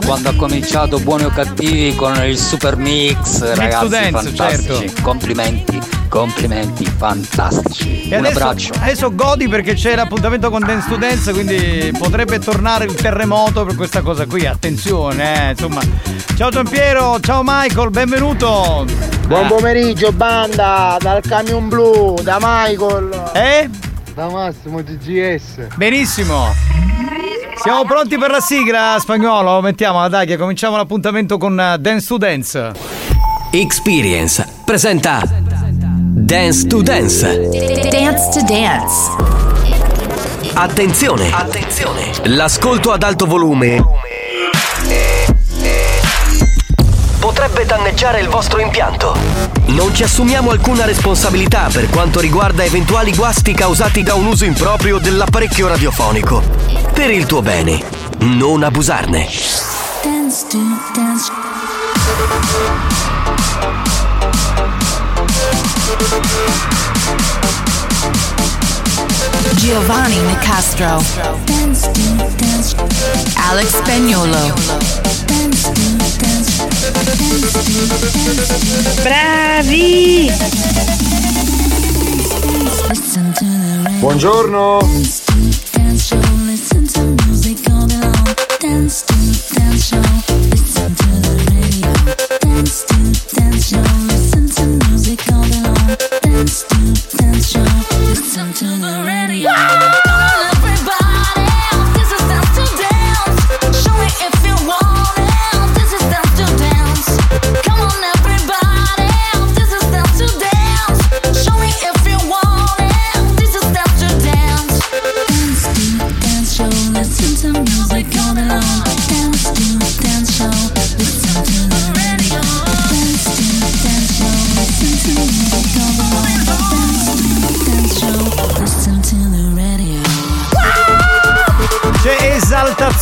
Quando ha cominciato Buoni o Cattivi con il super mix, ragazzi, to dance, fantastici. certo. Complimenti, complimenti, fantastici. E Un adesso, abbraccio. adesso godi perché c'è l'appuntamento con Dance to Dance, quindi potrebbe tornare il terremoto per questa cosa qui. Attenzione, eh, insomma. Ciao Giampiero, ciao Michael, benvenuto. Buon pomeriggio banda dal camion blu, da Michael. Eh? Da Massimo GGS. Benissimo. Siamo pronti per la sigla spagnolo? Mettiamola dai che cominciamo l'appuntamento con eh, Dance to Dance. Experience presenta Dance to Dance. Dance to Dance. Attenzione! Attenzione! L'ascolto ad alto volume potrebbe danneggiare il vostro impianto. Non ci assumiamo alcuna responsabilità per quanto riguarda eventuali guasti causati da un uso improprio dell'apparecchio radiofonico. Per il tuo bene, non abusarne. Dance to dance. Giovanni Nicastro. Dance to dance. Alex Spagnolo. Dance to dance. Bravi! Buongiorno. questions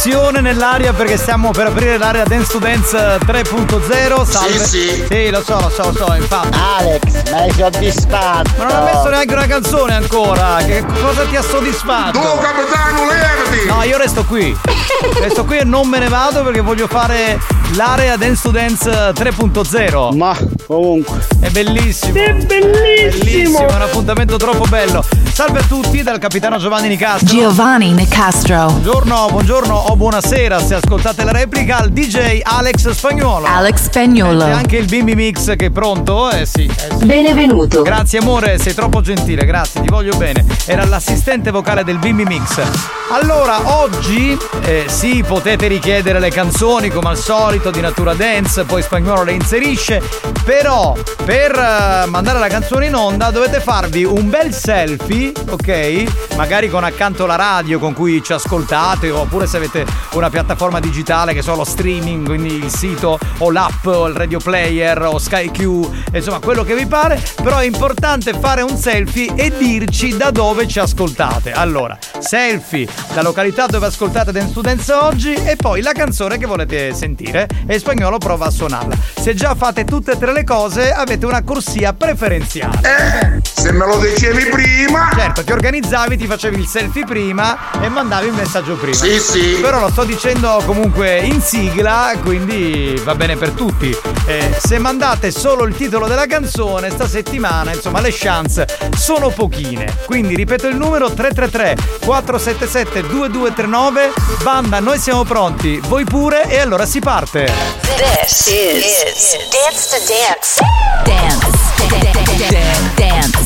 esaltazione nell'aria perché stiamo per aprire l'area Dance to Dance 3.0. Salve. Sì, sì. Sì, lo so, lo so, lo so, infatti. Alex, ma hai soddisfatto. Ma non ha messo neanche una canzone ancora. Che cosa ti ha soddisfatto? Tu, capitano, levati! No, io resto qui. Resto qui e non me ne vado perché voglio fare l'area Dance to Dance 3.0. Ma comunque. È bellissimo. È bellissimo. È un appuntamento troppo bello. Salve a tutti dal capitano Giovanni Nicastro. Giovanni Nicastro. Buongiorno, buongiorno o buonasera se ascoltate la replica al DJ Alex Spagnuolo. Alex Spagnolo. C'è anche il Bimbi Mix che è pronto? Eh sì. eh sì. Benvenuto. Grazie amore, sei troppo gentile, grazie, ti voglio bene. Era l'assistente vocale del Bimbi Mix. Allora, oggi eh, sì, potete richiedere le canzoni come al solito di Natura Dance, poi Spagnolo le inserisce, però per eh, mandare la canzone in onda dovete farvi un bel selfie, ok? Magari con accanto la radio con cui ci ascoltate oppure se avete una piattaforma digitale che so lo streaming, quindi il sito o l'app o il radio player o SkyQ, insomma quello che vi pare, però è importante fare un selfie e dirci da dove ci ascoltate. Allora, selfie, la località dove ascoltate Dance Dance oggi e poi la canzone che volete sentire e spagnolo prova a suonarla. Se già fate tutte e tre le cose avete una corsia preferenziale. Eh, se me lo dicevi prima. Certo, ti organizzavi, ti facevi il selfie prima e mandavi il messaggio prima. Sì, sì. Però lo sto dicendo comunque in sigla, quindi va bene per tutti. Eh, se mandate solo il titolo della canzone, sta settimana, insomma, le chance sono pochine. Quindi ripeto il numero 333 477 2239. Banda, noi siamo pronti, voi pure e allora si parte. This is, Dance to Dance. Dance.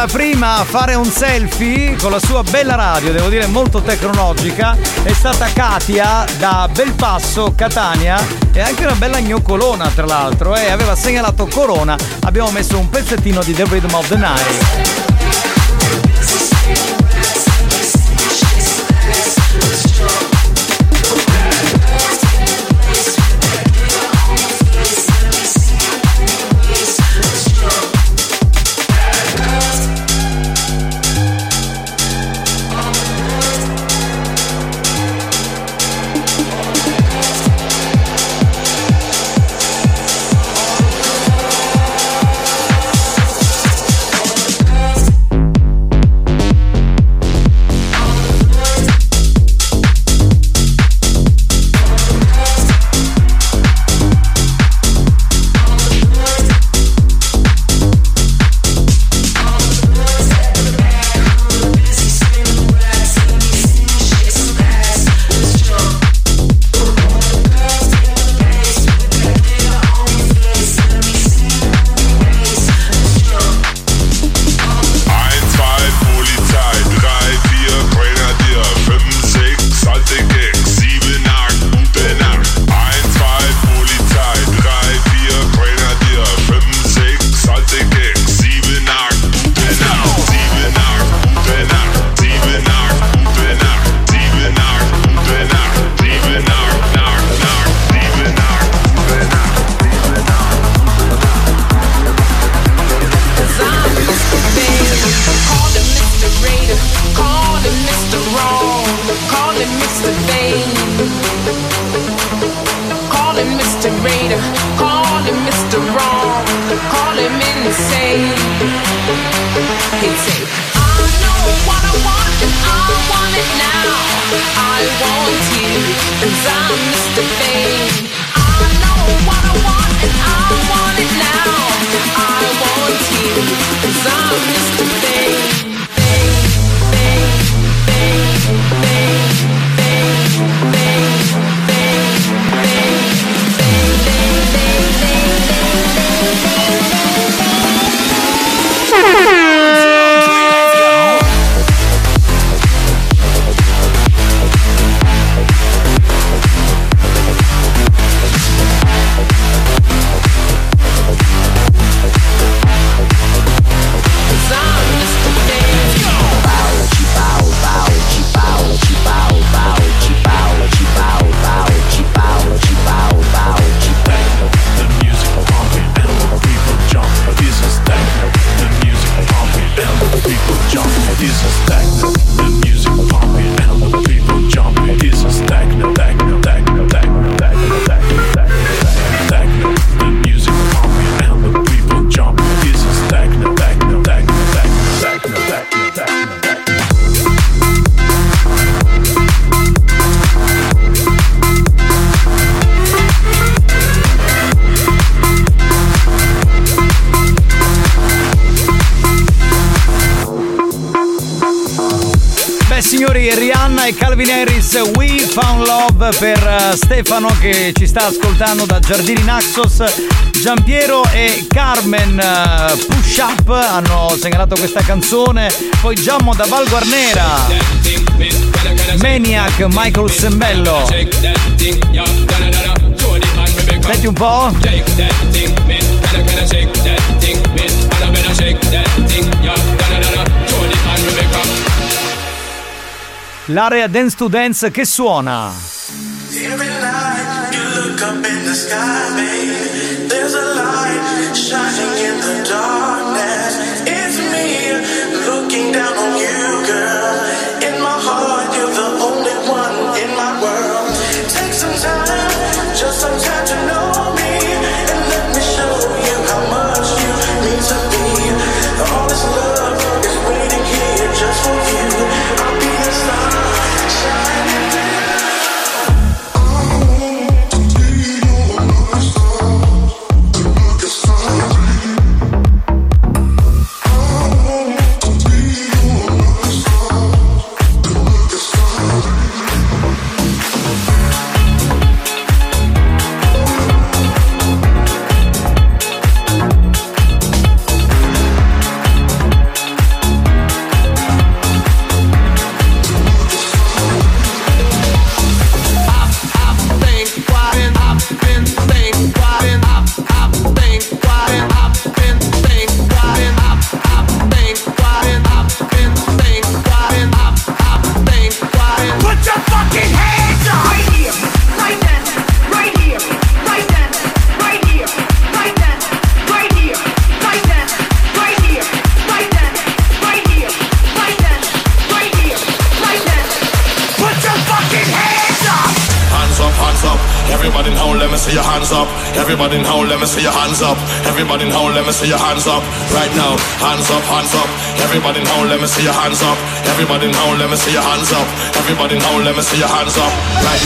La prima a fare un selfie con la sua bella radio, devo dire molto tecnologica, è stata Katia da Belpasso, Catania. E anche una bella gnoccolona tra l'altro e aveva segnalato Corona, abbiamo messo un pezzettino di The Rhythm of the Night. Stefano che ci sta ascoltando da Giardini Naxos. Giampiero e Carmen eh, Push Up hanno segnalato questa canzone. Poi Giammo da Val Guarnera. Maniac, Michael Sembello. Senti un po'? L'area Dance to Dance che suona. Every night you look up in the sky, babe. There's a light shining in the darkness. Let me see your hands up. Everybody now, let me see your hands up. Everybody now, let me see your hands up. Right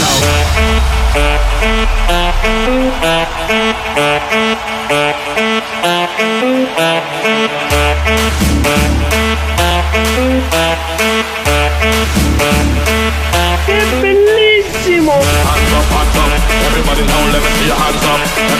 now.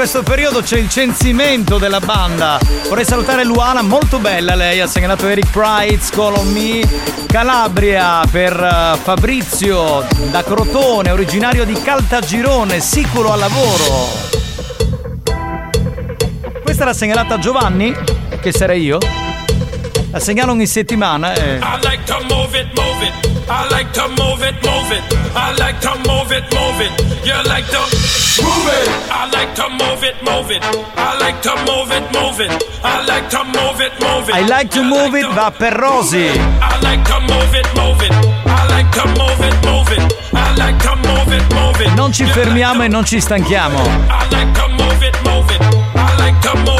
questo periodo c'è il censimento della banda. Vorrei salutare Luana, molto bella lei, ha segnalato Eric Price, Me, Calabria per eh, Fabrizio da Crotone, originario di Caltagirone, sicuro al lavoro. Questa l'ha segnalata Giovanni, che sarei io. La segnalo ogni settimana. eh. I like to move it, move it. I like to move it, move it. I like to move it, move it. You like to move it. I like to move it, move it. I like to move it, move it. I like to move it, move it. I like to move it va per Rosy. I like to move it, move it. I like to move it, move it. I like to move it, move it. Non ci fermiamo e non ci stanchiamo. I like to move it, move it. I like to move it,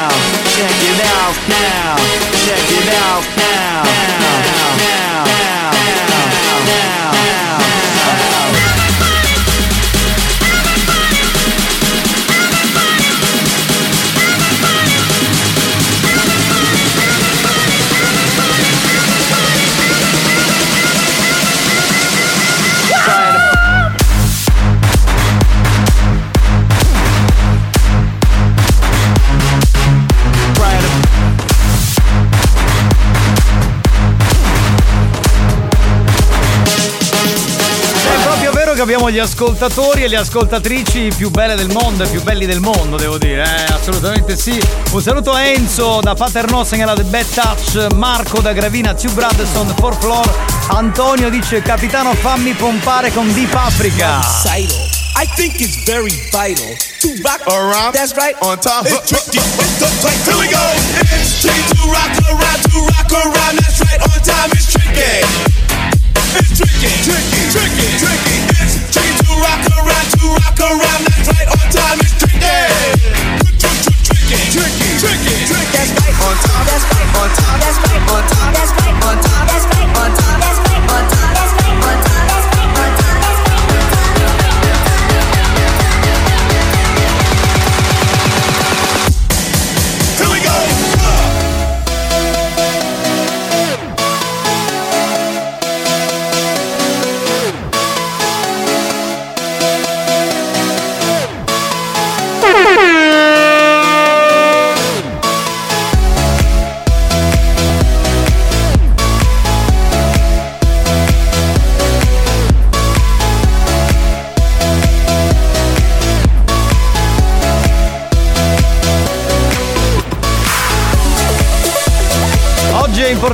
now. Check it out now. Check it out now. Now. Now. Now. Che abbiamo gli ascoltatori e le ascoltatrici più belle del mondo e più belli del mondo, devo dire, eh, assolutamente sì. Un saluto a Enzo da Paterno segnala The Bad Touch, Marco da Gravina, Two Bradeston, 4 Floor, Antonio dice capitano fammi pompare con Deep Africa. I think it's very vital to rock around. That's right. On time. It's tricky. It's the play. Here we go. It's tricky to rock around. To rock around. That's right. On time. It's tricky. It's tricky. Tricky. Tricky. Tricky. It's tricky to rock around. To rock around. That's right. On time. It's tricky. Tricky. Tricky. Tricky. Tricky. That's right. On time. That's right. On time. That's right. On time. That's right. On time. That's right. Time.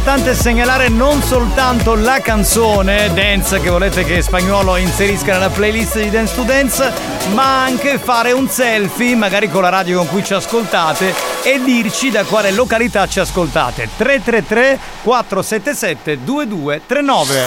Importante segnalare non soltanto la canzone dance che volete che Spagnuolo inserisca nella playlist di Dance to Dance, ma anche fare un selfie, magari con la radio con cui ci ascoltate, e dirci da quale località ci ascoltate. 333 477 2239.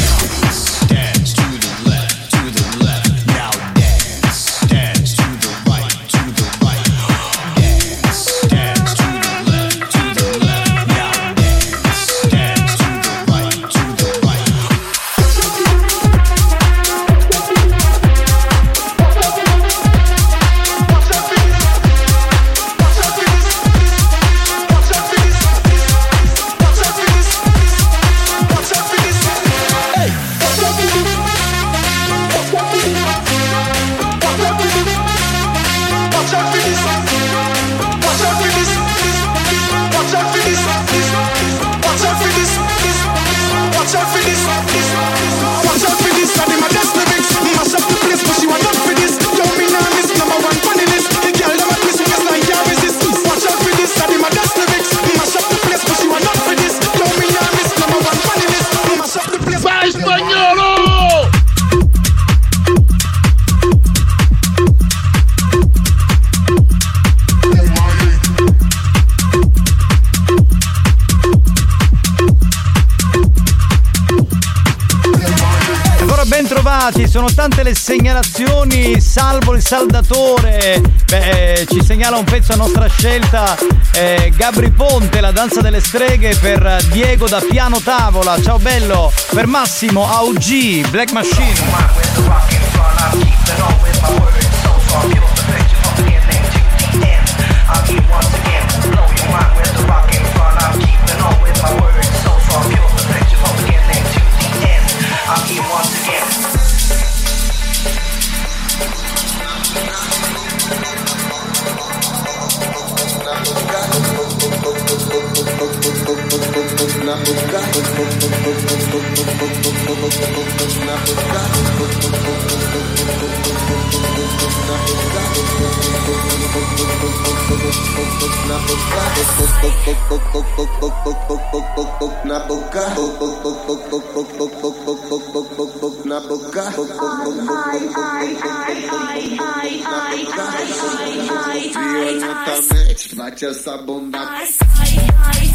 Arrivati, sono tante le segnalazioni, salvo il saldatore, beh, ci segnala un pezzo a nostra scelta, eh, Gabri Ponte, la danza delle streghe per Diego da piano tavola, ciao bello, per Massimo AUG, Black Machine. Faccia essa bunda Faccia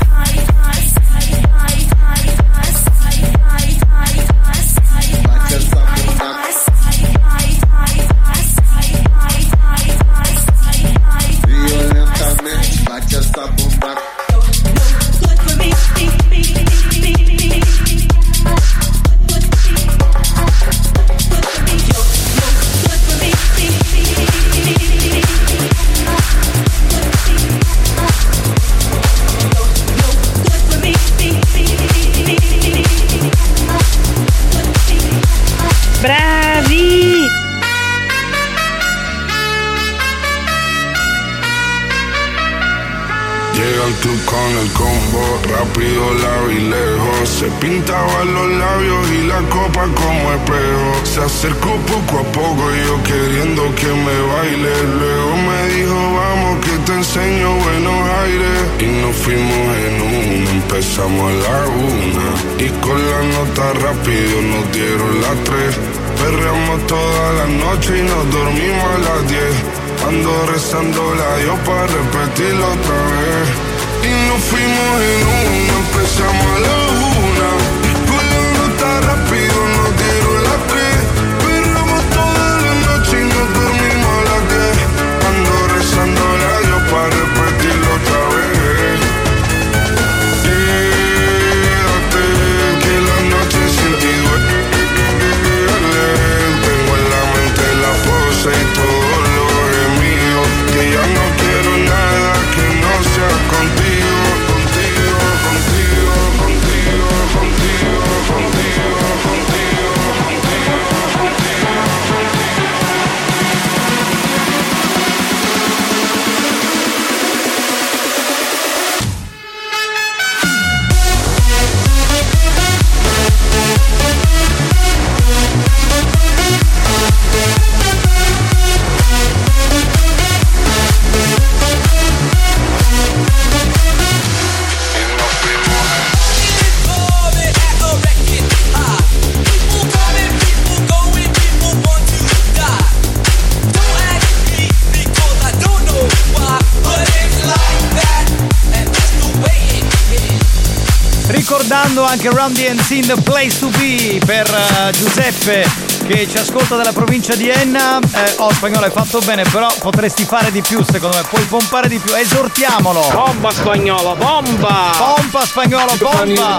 pintaba los labios y la copa como espejo. Se acercó poco a poco, yo queriendo que me baile. Luego me dijo, vamos que te enseño buenos aires. Y nos fuimos en una, empezamos a la una. Y con la nota rápido nos dieron las tres. Perreamos toda la noche y nos dormimos a las diez. Ando rezando la Dios para repetirlo otra vez. Y nos fuimos en una, empezamos a la una. Ricordando anche Run DNC in the place to be per eh, Giuseppe che ci ascolta dalla provincia di Enna. Eh, oh spagnolo hai fatto bene, però potresti fare di più secondo me, puoi pompare di più, esortiamolo! Bomba spagnolo, bomba! Pompa spagnolo, pompa!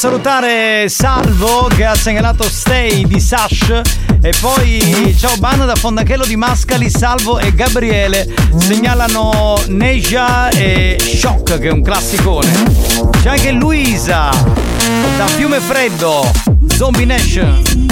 salutare Salvo che ha segnalato Stay di Sash e poi ciao Bana da Fondachello di Mascali, Salvo e Gabriele segnalano Neja e Shock che è un classicone. C'è anche Luisa da Fiume Freddo, Zombie Nation.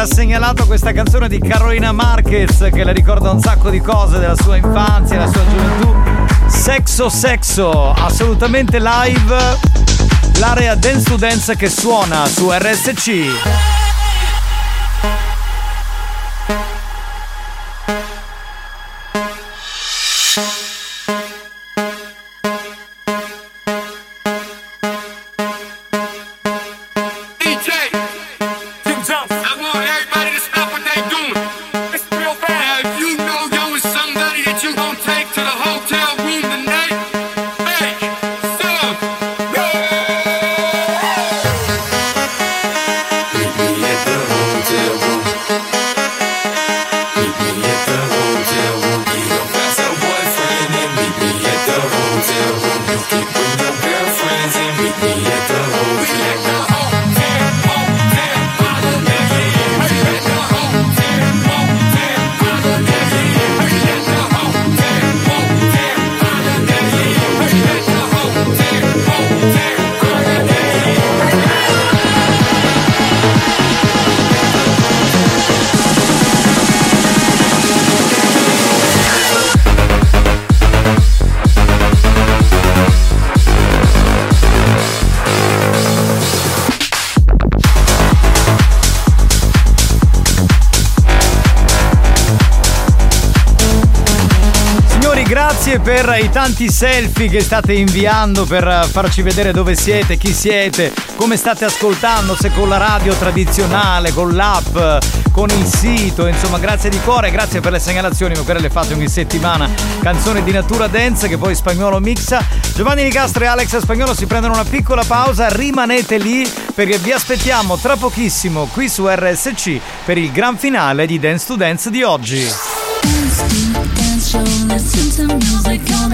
ha segnalato questa canzone di Carolina Marquez che le ricorda un sacco di cose della sua infanzia, della sua gioventù. Sexo Sexo, assolutamente live, l'area Dance to Dance che suona su RSC. Tanti selfie che state inviando per eh, farci vedere dove siete, chi siete, come state ascoltando, se con la radio tradizionale, con l'app, con il sito, insomma grazie di cuore, grazie per le segnalazioni, quelle le fate ogni settimana. Canzone di natura dance che poi Spagnolo mixa. Giovanni Nicastro e Alex Spagnolo si prendono una piccola pausa, rimanete lì perché vi aspettiamo tra pochissimo qui su RSC per il gran finale di Dance to Dance di oggi. Dance show, listen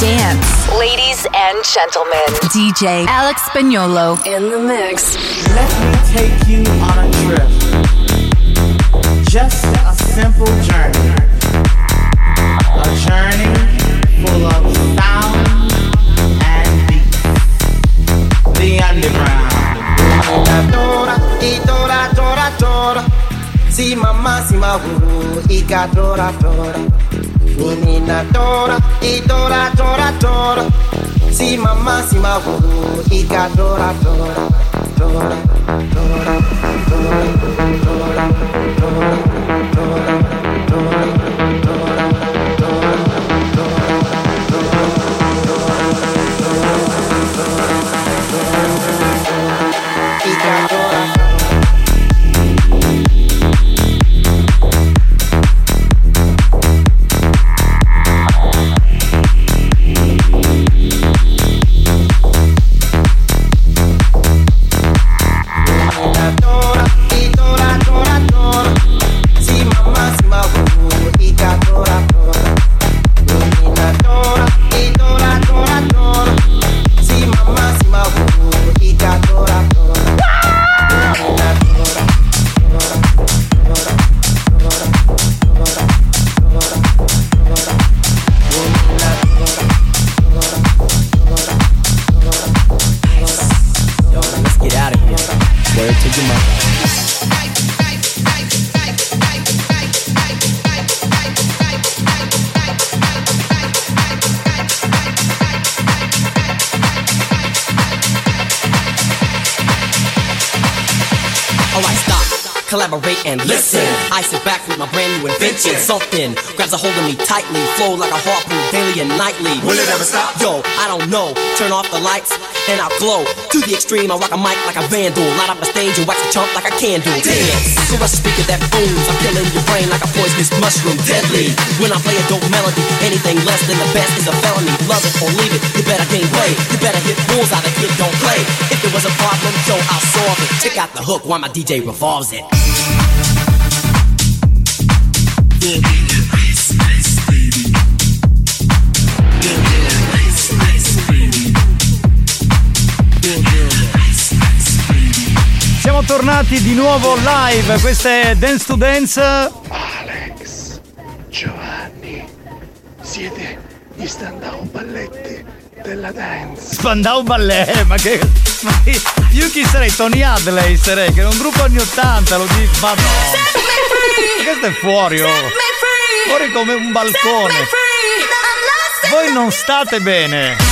Dance. Ladies and gentlemen, DJ Alex Spagnolo. in the mix. Let me take you on a trip. Just a simple journey. A journey full of sound and beat. The underground. Tora, i tora, tora, tora. Si mamma, si ma uh, hu, i ka tora, tora. Menina adora e dora, Dora. adora. Si mamá, si mabu, e dora, dora, dora, dora, dora, dora, dora, dora. Collaborate and listen. I sit back with my brand new invention. Something grabs a hold of me tightly, flow like a harpoon daily and nightly. Will it ever stop? Yo, I don't know. Turn off the lights and I'll glow. To the extreme, I rock a mic like a vandal. Light up the stage and wax a chump like a candle. Dance. Crush a speaker that booms. I'm killing your brain like a poisonous mushroom. Deadly. When I play a dope melody, anything less than the best is a felony. Love it or leave it. You better gain weight. You better hit bulls out. of kid don't play. If there was a problem, yo, I'll solve it. Check out the hook while my DJ revolves it. Siamo tornati di nuovo live, questa è Dance to Dance. Alex, Giovanni, siete gli stand-up balletti della dance. Spandau Ballet, ma che. Ma che- io chi sarei? Tony Hadley sarei, che è un gruppo anni 80, lo dico. Ma no! Questo è fuori, oh! Fuori come un balcone! Voi non state bene!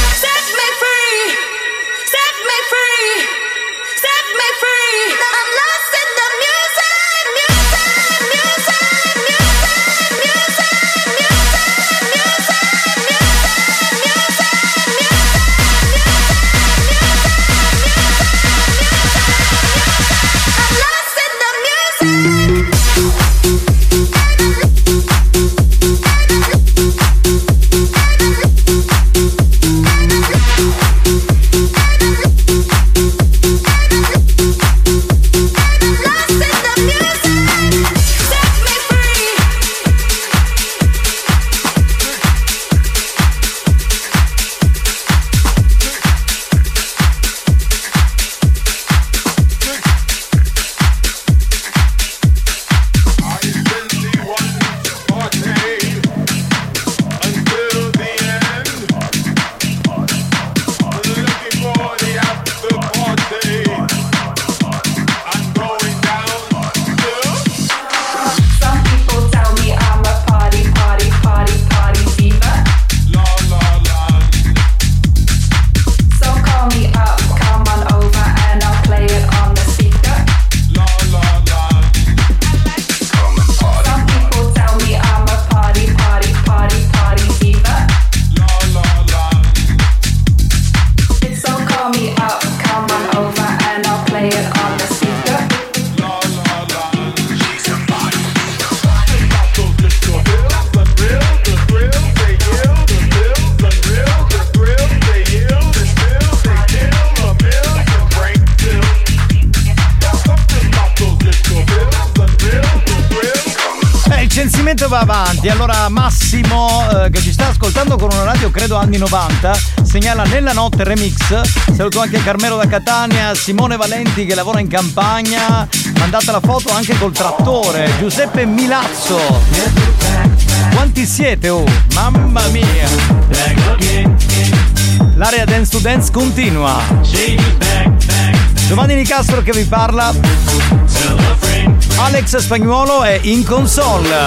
stando con una radio credo anni 90, segnala Nella Notte Remix. Saluto anche Carmelo da Catania, Simone Valenti che lavora in campagna, mandate la foto anche col trattore, Giuseppe Milazzo. Quanti siete, oh? Mamma mia! L'area Dance to Dance continua. Giovanni Nicastro che vi parla. Alex Spagnuolo è in console.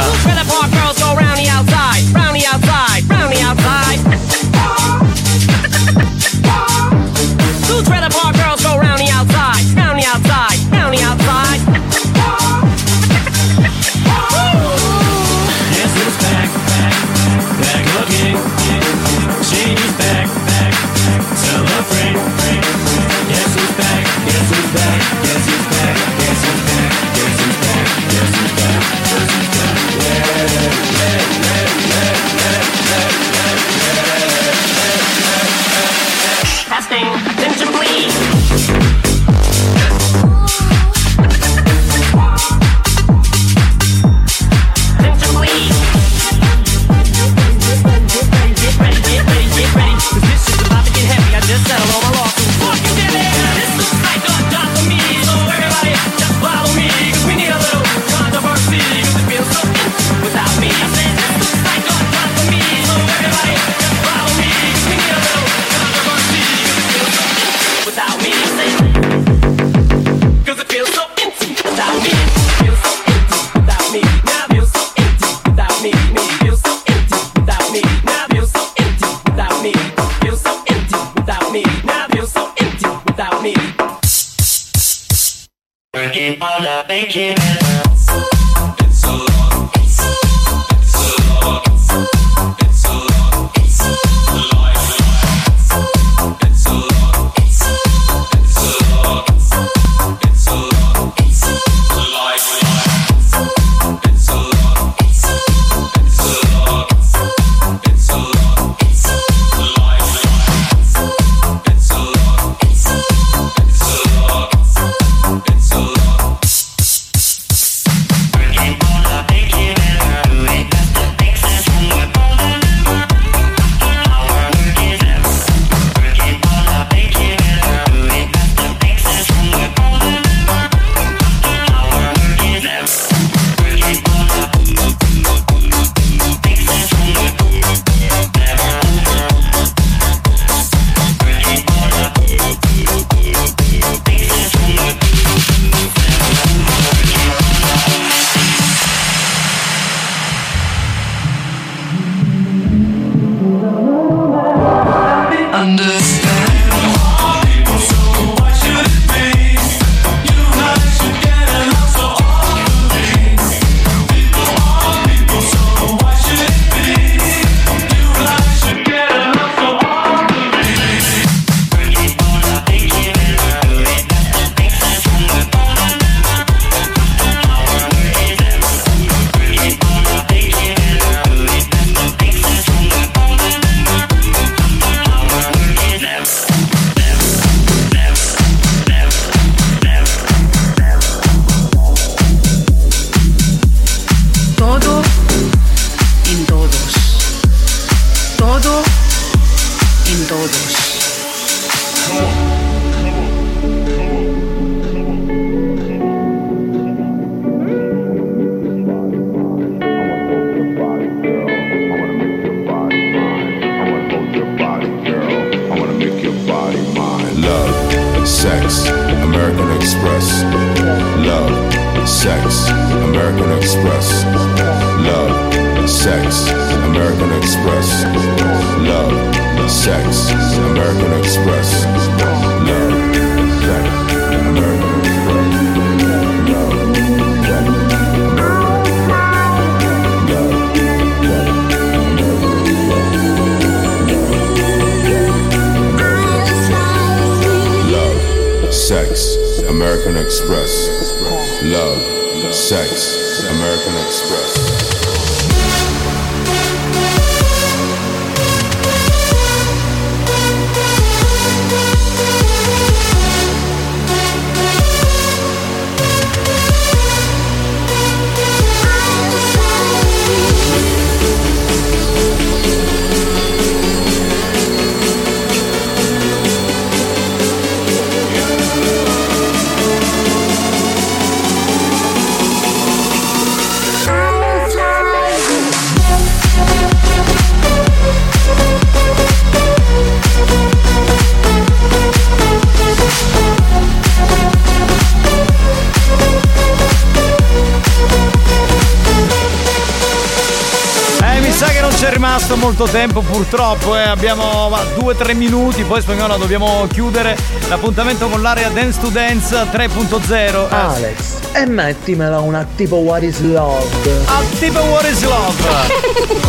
Molto tempo purtroppo, eh. abbiamo 2-3 minuti, poi spagnolo dobbiamo chiudere l'appuntamento con l'area Dance to Dance 3.0. Eh, Alex, e mettimela una tipo What is Love. Ah, tipo What is Love?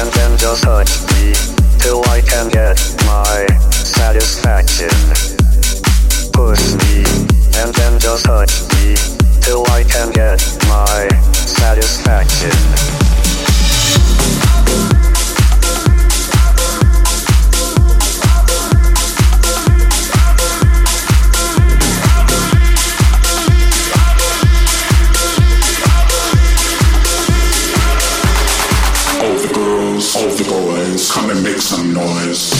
and then just touch me till I can get my satisfaction. Push me and then just touch me till I can get my satisfaction. And make some noise.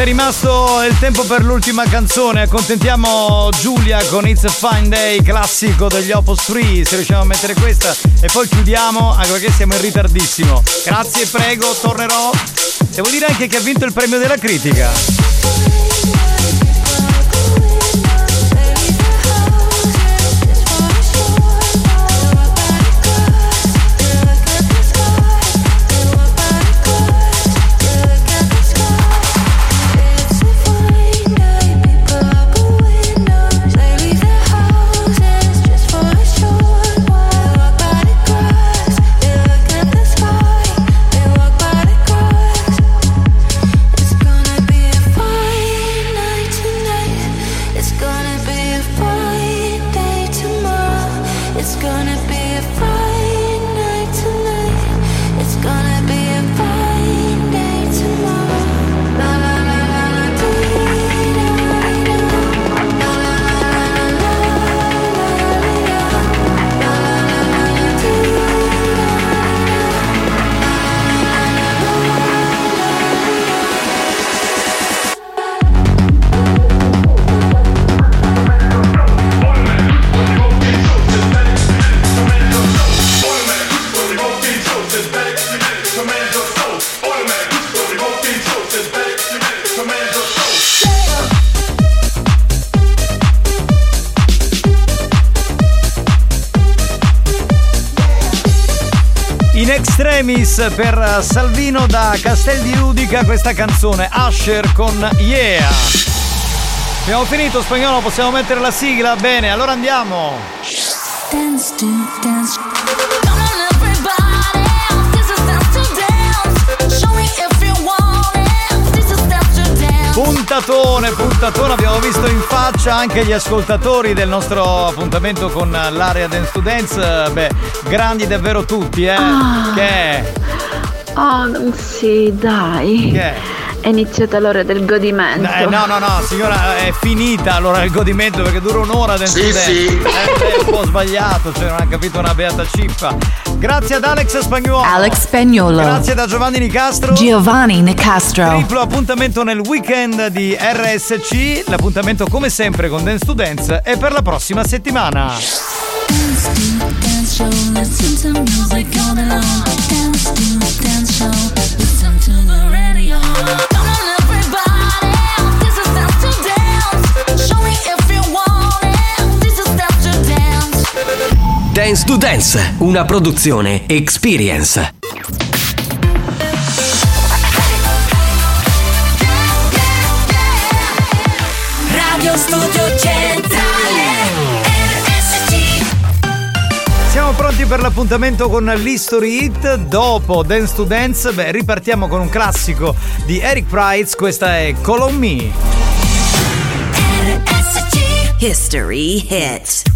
Ti è rimasto il tempo per l'ultima canzone, accontentiamo Giulia con It's a Fine Day, classico degli Opus 3, se riusciamo a mettere questa e poi chiudiamo anche perché siamo in ritardissimo. Grazie, prego, tornerò. Devo dire anche che ha vinto il premio della critica. Extremis per Salvino da Castel di Udica questa canzone Usher con Yeah. Abbiamo finito spagnolo, possiamo mettere la sigla? Bene, allora andiamo. Dance to dance. Puntatone, puntatone, abbiamo visto in faccia anche gli ascoltatori del nostro appuntamento con l'area Dance to Dance. Beh, grandi davvero tutti, eh. Ah. Che Oh, sì, dai. Che è? È iniziata l'ora del godimento. Eh, no, no, no, signora, è finita allora il godimento perché dura un'ora dentro Sì, dance. sì. Eh, è un po' sbagliato, cioè non ha capito una beata cippa. Grazie ad Alex Spagnuolo. Alex Spagnolo. Grazie da Giovanni Nicastro. Giovanni Nicastro. Triplo appuntamento nel weekend di RSC. L'appuntamento come sempre con Dance to Dance è per la prossima settimana. Dance to dance show. Dance. To Dance, una produzione Experience. Radio Studio Centrale RSC Siamo pronti per l'appuntamento con l'History Hit. Dopo Dance to Dance, beh, ripartiamo con un classico di Eric Price. Questa è Call on Me. History Hits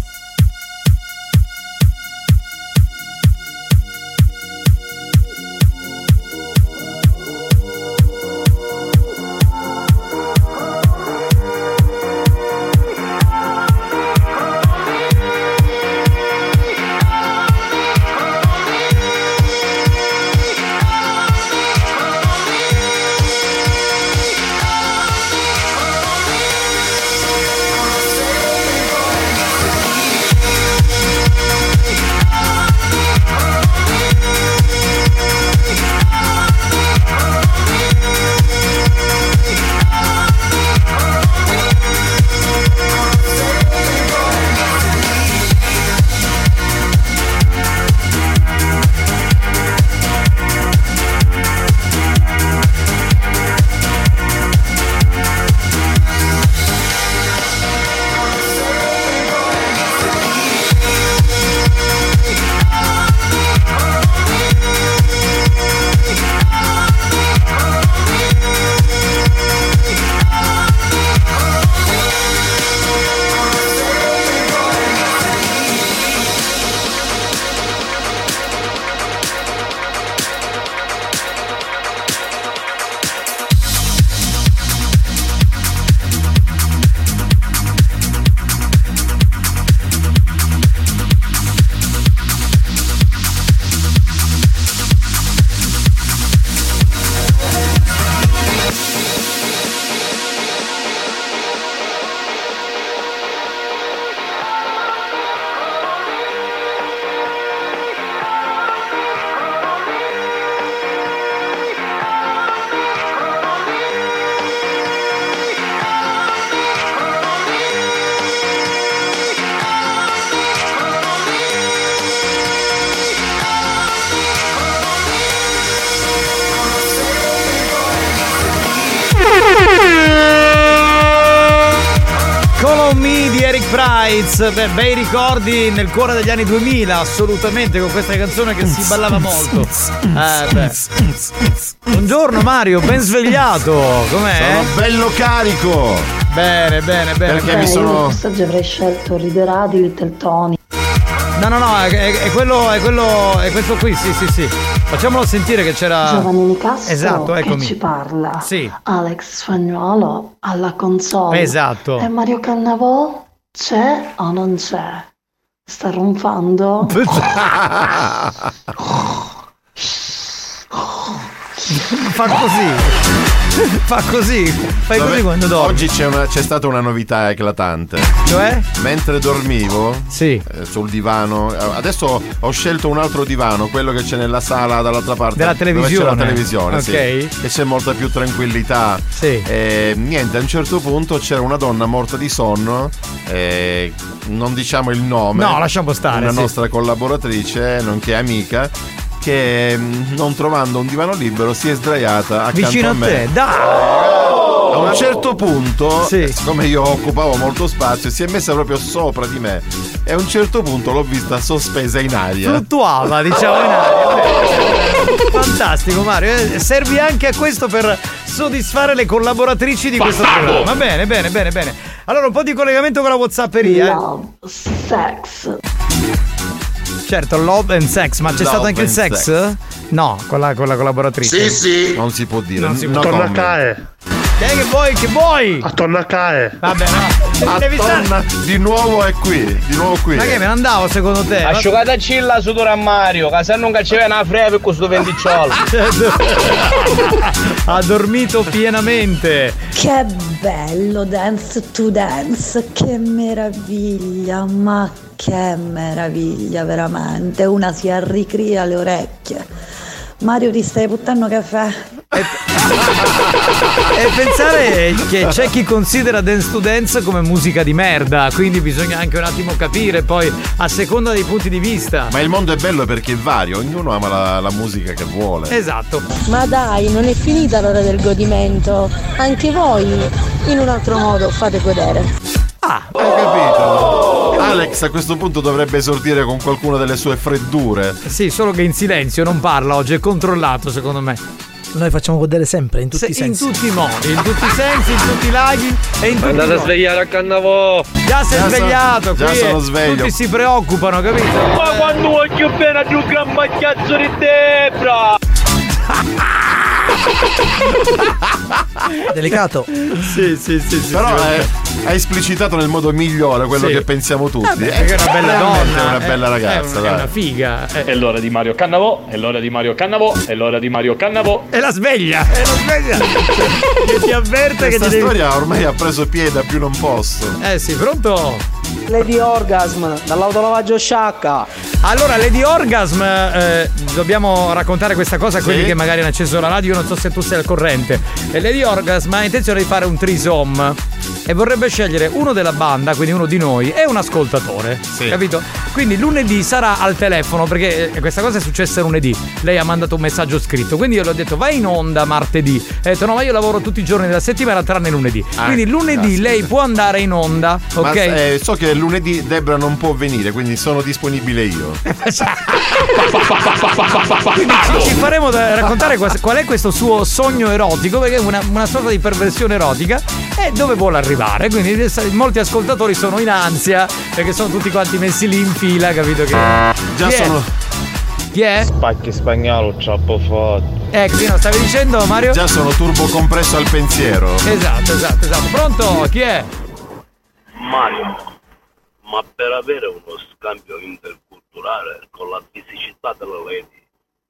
Beh, bei ricordi nel cuore degli anni 2000, assolutamente, con questa canzone che si ballava molto. Eh, beh. Buongiorno Mario, ben svegliato. Com'è? Sono bello carico. Bene, bene, bene. Perché bene. mi sono. messaggio avrei scelto riderà di Little Tony. No, no, no, è, è- quello, è quello, è questo qui, sì, sì, sì. Facciamolo sentire che c'era. Giovannini Castro Esatto, che ci parla. Sì. Alex Spagnuolo alla console. Esatto. E Mario Cannavò c'è o non c'è? Sta ronfando? Fa così. Fa così. Fai Vabbè, così quando dormi. Oggi c'è, una- c'è stata una novità eclatante. Cioè? Mentre dormivo Sì. eh, sul divano, adesso ho scelto un altro divano, quello che c'è nella sala dall'altra parte. Della dove televisione. c'è la televisione, sì. Ok. Che c'è molta più tranquillità. Sì. E, niente, a un certo punto c'era una donna morta di sonno, eh, non diciamo il nome. No, lasciamo stare, Una sì. nostra collaboratrice, nonché amica. Che mm, non trovando un divano libero si è sdraiata accanto Vicino a a me. te, dai! A un certo punto, siccome io occupavo molto spazio, si è messa proprio sopra di me. E a un certo punto l'ho vista sospesa in aria. Fluttuava, diciamo in aria. Fantastico Mario, eh, servi anche a questo per soddisfare le collaboratrici di questo Bastardo! programma. Bene, bene, bene, bene. Allora un po' di collegamento con la Whatsapperia. eh. Love, sex. Certo, love and sex, ma c'è Love stato anche il sex? sex. No, con la, con la collaboratrice. Non si può dire. Non si no può. Torna a cae. Che che vuoi? Che vuoi? Attorno a cae. Vabbè, no. Devi stare. Attorna- di nuovo è qui, di nuovo qui. Ma che me ne andavo secondo te? Asciugata cilla su a Mario, che se non cacciava una freve per questo venticciolo. ha dormito pienamente. Che bello Dance to Dance, che meraviglia, ma che meraviglia veramente, una si arricria le orecchie. Mario ti stai buttando caffè? E pensare che c'è chi considera Dance to Dance come musica di merda, quindi bisogna anche un attimo capire poi a seconda dei punti di vista. Ma il mondo è bello perché è vario, ognuno ama la, la musica che vuole. Esatto. Ma dai, non è finita l'ora del godimento. Anche voi, in un altro modo, fate godere. Ah, Hai capito? Alex a questo punto dovrebbe esordire con qualcuna delle sue freddure. Sì, solo che in silenzio non parla oggi, è controllato secondo me. Noi facciamo godere sempre, in tutti Se- i sensi. In tutti i modi, in tutti i sensi, in tutti i laghi e in tutti i Andate a modi. svegliare a Cannavò. Già sei Già sono- svegliato, già qui sono sveglio. Tutti si preoccupano, capito? Ma quando voglio bene a più gran macchiazzo di Debra! Delicato. sì, sì, sì, sì. Però sì, è- ha esplicitato nel modo migliore quello Sì. che pensiamo tutti. Vabbè, perché è una bella donna. È una eh, bella ragazza, È, dai. una figa. eh. È l'ora di Mario Cannavò, è l'ora di Mario Cannavò, è l'ora di Mario Cannavò. È la sveglia, è la sveglia. che ti avverte che Questa ti devi... storia ormai ha preso piede a più non posso. Eh sì, pronto? Lady Orgasm, dall'autolavaggio sciacca. Allora, Lady Orgasm, eh, dobbiamo raccontare questa cosa a quelli Sì. che magari hanno acceso la radio, io non so se tu sei al corrente. E Lady Orgasm ha intenzione di fare un trisom e vorrebbe scegliere uno della banda, quindi uno di noi, e un ascoltatore. Capito? Quindi lunedì sarà al telefono, perché eh, questa cosa è successa lunedì. Lei ha mandato un messaggio scritto, quindi io le ho detto vai in onda martedì. E ho detto no, ma io lavoro tutti i giorni della settimana tranne lunedì. Ah, quindi lunedì caspita. lei può andare in onda, Ma ok? eh, so che lunedì Debra non può venire, quindi sono disponibile io. Quindi ci, faremo da- raccontare qual è questo suo sogno erotico, perché è una, una sorta di perversione erotica e dove vuole arrivare. Quindi adesso molti ascoltatori sono in ansia perché sono tutti quanti messi lì in fila, capito? Che... Già Chi è? sono. Chi è? Spacchi spagnolo, troppo forte. Ecco, no, stavi dicendo Mario? Già sono turbo compresso al pensiero. Esatto, esatto, esatto. Pronto? Chi è? Mario, ma per avere uno scambio interculturale con la fisicità della lady,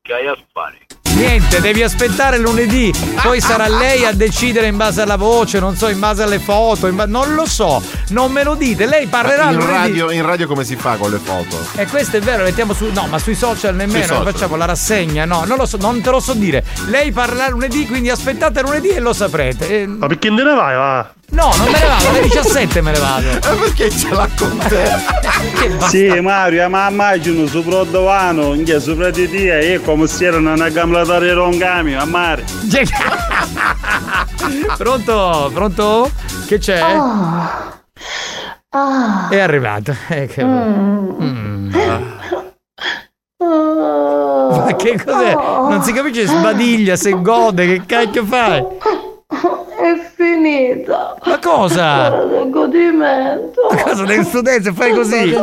che hai a fare? Niente, devi aspettare lunedì. Poi sarà lei a decidere in base alla voce, non so, in base alle foto, in ba- non lo so, non me lo dite. Lei parlerà in, lunedì. radio, in radio come si fa con le foto? E questo è vero, mettiamo su. No, ma sui social nemmeno, Sui social. facciamo la rassegna, no, non lo so, non te lo so dire. Lei parlerà lunedì, quindi aspettate lunedì e lo saprete. E- Ma perché ne vai, va? No, non me ne vado, alle 17 me ne vado. Eh, perché ce l'ha con te? Sì, Mario, ma immagino sopra il divano, che sopra di te, è come se erano una gamlatore rongami, a mare. Pronto? Pronto? Che c'è? Oh, Ah. È arrivato. Eh, che... Mm. Ma che cos'è? Non si capisce sbadiglia, se gode, che cacchio fai? Finita. Ma cosa? Del godimento. Ma cosa del studente fai così?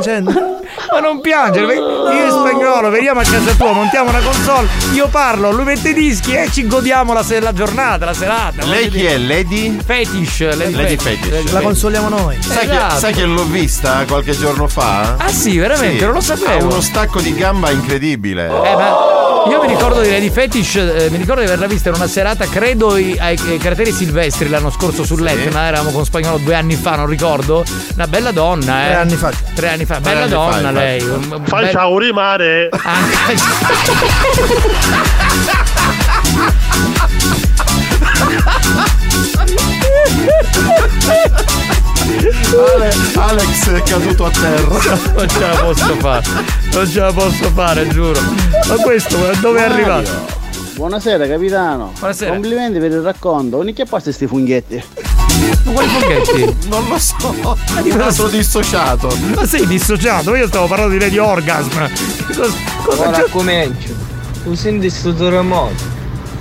Ma non piangere, io e spagnolo veniamo a casa tua, montiamo una console, io parlo, lui mette i dischi e ci godiamo la, se- la giornata, la serata. Lei chi è? Lady? Fetish, Lady, Lady Fetish. Fetish. La consoliamo noi. Sai, Esatto. che, sai che l'ho vista qualche giorno fa? Ah sì, veramente? Non lo sapevo. Ha uno stacco di gamba incredibile. Eh, ma io mi ricordo di Lady Fetish, eh, mi ricordo di averla vista in una serata, credo ai, ai crateri silvestri l'anno scorso sull'Etna, eravamo con spagnolo due anni fa, non ricordo. Una bella donna, eh. Tre anni fa. Tre anni fa, bella anni fa, donna infatti. lei. Fai ciao rimare. Ale- Alex è caduto a terra. Non ce la posso fare, non ce la posso fare, giuro. Ma questo dove è arrivato? Buonasera capitano. Buonasera. Complimenti per il racconto. Ogni che passa sti funghetti? Ma quali funghetti? Non lo so. Sono dissociato. Ma sei dissociato? Io stavo parlando di Lady Orgasm. Cosa, cosa Ora c'è? comincio. Usendi sto terremoto.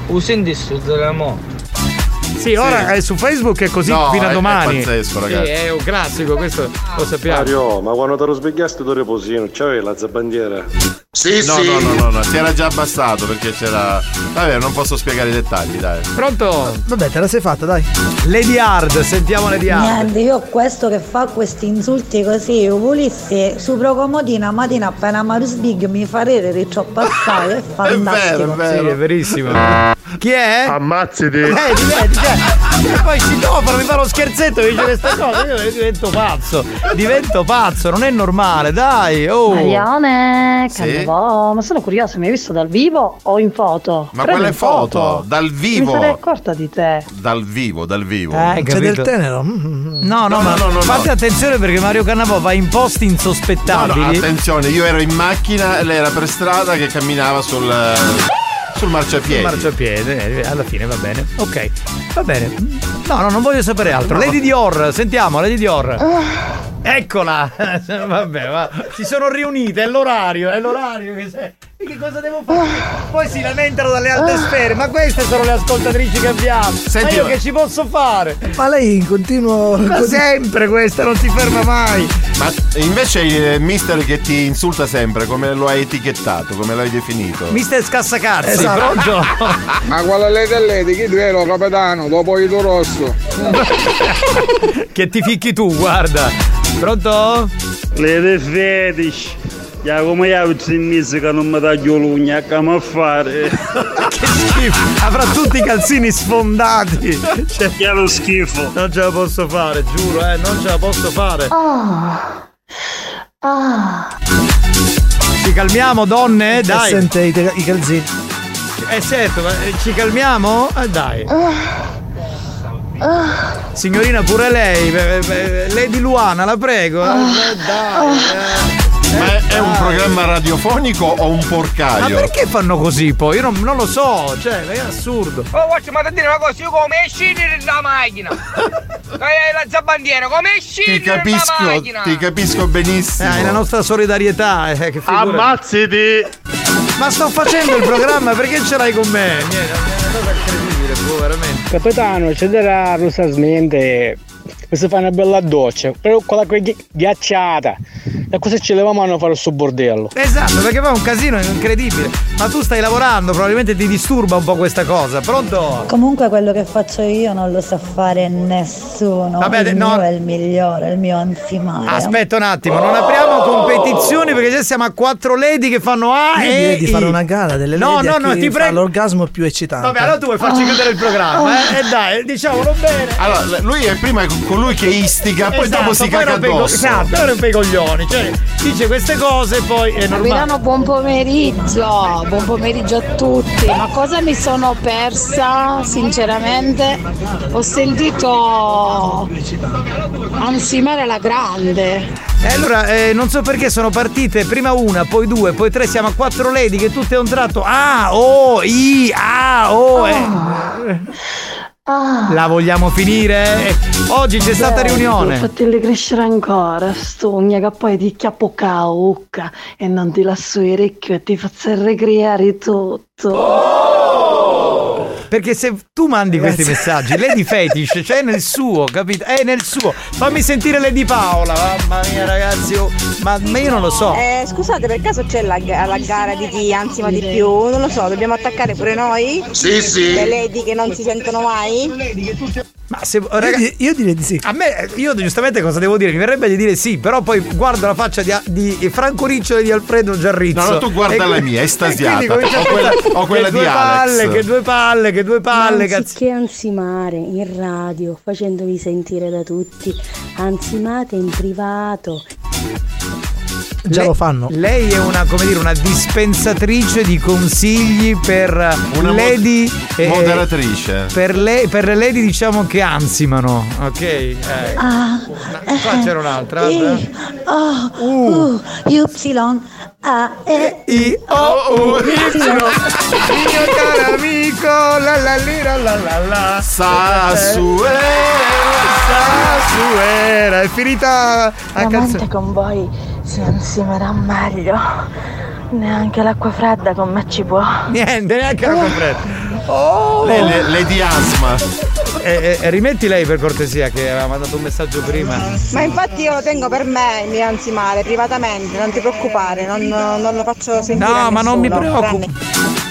Usendi sto terremoto. Sì, ora è su Facebook è così No, fino a è- è domani. pazzesco, Sì, ragazzi. è un classico, questo lo sappiamo. Mario, ma quando te lo svegliasti tu riposino, c'avevi la zabandiera? Sì, no, no, no, no, no, si era già abbassato perché c'era. Vabbè, non posso spiegare i dettagli, dai. Pronto? Vabbè, te la sei fatta, dai. Lady Hard, sentiamo Lady Hard. Niente, io questo che fa questi insulti così, io volessi su Procomodina mattina appena Marius Big mi fa ridere di ciò passare, è fantastico. Sì, è verissimo. Chi è? Ammazziti. Eh, vedi, vedi, cioè, e poi citofono, mi fa lo scherzetto e dice queste cose, io divento pazzo, divento pazzo, non è normale, dai, oh. Marione, Sì? Ma sono curiosa, mi hai visto dal vivo o in foto? Ma Premi quale in foto? Dal Mi vivo. sarei accorta di te. Dal vivo, dal vivo. Eh, C'è del tenero? Mm, No, no, No, ma no, no, no, fate no. attenzione perché Mario Cannavò va in posti No, no, insospettabili. attenzione, io ero in macchina lei era per strada che camminava sul. Sul marciapiede. marciapiede, eh, alla fine va bene. Ok, va bene. No, no, non voglio sapere altro. Lady Dior, sentiamo, Lady Dior. Eccola! Vabbè, va. Si sono riunite, è l'orario, è l'orario che sei. E che cosa devo fare? Poi si lamentano dalle alte sfere, ma queste sono le ascoltatrici che abbiamo. Senti, ma io ma- che ci posso fare? Ma lei in continuo. Ma sempre questa, non si ferma mai. Ma invece il mister che ti insulta sempre, come lo hai etichettato, come l'hai definito? Mister Scassacazzi, Esatto. pronto? Ma quella lei dell'Edi, chi tu eri lo capitano, dopo Ito Rosso. che ti ficchi tu, guarda. Pronto? Lede fetish. Ya come io in musica non mi taglio l'ugna, che a fare? che schifo! Avrà tutti i calzini sfondati! Cioè, che lo schifo! Non ce la posso fare, giuro, eh, non ce la posso fare. Ah. Ah. Ci calmiamo, donne? E Dai. sente i, i calzini. Eh certo, ma eh, ci calmiamo? Eh dai. Signorina pure lei, eh, eh, Lady Luana, la prego. eh, dai. eh. Ma è, è un programma radiofonico o un Ma porcaio? perché fanno così poi? Io non, non lo so, cioè, è assurdo. Oh, guarda, ma dire una cosa, io come scendere dalla macchina? Hai la zabandiera, come Ti scendere dalla capisco, macchina? ti capisco benissimo. Eh, è la nostra solidarietà, eh, che figura. Ammazziti! Ma sto facendo il programma, perché ce l'hai con me? Niente, è una cosa incredibile, veramente. Capitano, c'è della russa e si fa una bella doccia, però con l'acqua ghi- ghiacciata. E cosa ci levamo a fare sto bordello? Esatto, perché poi è un casino incredibile. Ma tu stai lavorando, probabilmente ti disturba un po' questa cosa. Pronto? Comunque quello che faccio io non lo sa fare nessuno. Vabbè, il no. mio è il migliore, il mio ansimale. Aspetta un attimo, non apriamo competizioni perché già siamo a quattro lady che fanno A Io e direi di I. fare una gara delle No, lady no, no, ti prego. l'orgasmo più eccitante. Vabbè, allora tu vuoi farci chiudere il programma, eh? E dai, diciamolo bene. Allora, lui è prima colui che istiga, poi Esatto, dopo si caga rompe i co- addosso. Esatto, poi rompe i coglioni. Cioè, dice queste cose e poi è normale. Capitano, buon pomeriggio, buon pomeriggio a tutti. Ma cosa mi sono persa? Sinceramente, ho sentito ansimare alla grande. E allora, eh, non so perché sono partite prima una, poi due, poi tre, siamo a quattro lady che tutte a un tratto A, O, I, A, O. eh. La vogliamo finire? Oggi c'è stata riunione. Fateli crescere ancora, stugna, che poi ti chiappo caucca e non ti lascio il orecchio e ti faccio ricreare tutto. Perché se tu mandi questi messaggi, Lady Fetish, cioè nel suo, capito? È nel suo. Fammi sentire Lady Paola, mamma mia ragazzi, oh, ma, ma io non lo so. Eh, scusate, per caso c'è la, la gara di chi ansima di più? Non lo so, dobbiamo attaccare pure noi? Sì, sì. Le lady che non si sentono mai? Ma se, ragazzi, io, direi di sì. A me, io giustamente cosa devo dire? Mi verrebbe di dire sì, però poi guardo la faccia di, di Franco Riccio e di Alfredo Giarrizzo. No, no, tu guarda E- la mia, estasiata. quindi comincio a O quella- pensare, o quella che di due palle, Alex. che due palle, che due palle, Ma cazzo. anziché ansimare in radio, facendovi sentire da tutti, ansimate in privato. Già Lei- lo fanno. Lei è una, come dire, una dispensatrice di consigli per Una mo- lady. eh, moderatrice. Per le, per le lady, diciamo che ansimano, ok? Eh. Ah, Qua c'era un'altra. guarda. I, O, U, Y, A, E, I, O, U, Y. Mio caro amico, la la lira, la la la. Sassuero, Sassuera. È finita a cazzo. con voi si ansimerà meglio. Neanche l'acqua fredda con me ci può. Niente, neanche la completa. Oh! Lei, le- Lady Asma. Eh, eh, rimetti lei per cortesia che aveva mandato un messaggio prima. Ma infatti io lo tengo per me il mio ansimare, privatamente, non ti preoccupare, non, non lo faccio sentire No, ma non mi preoccupo.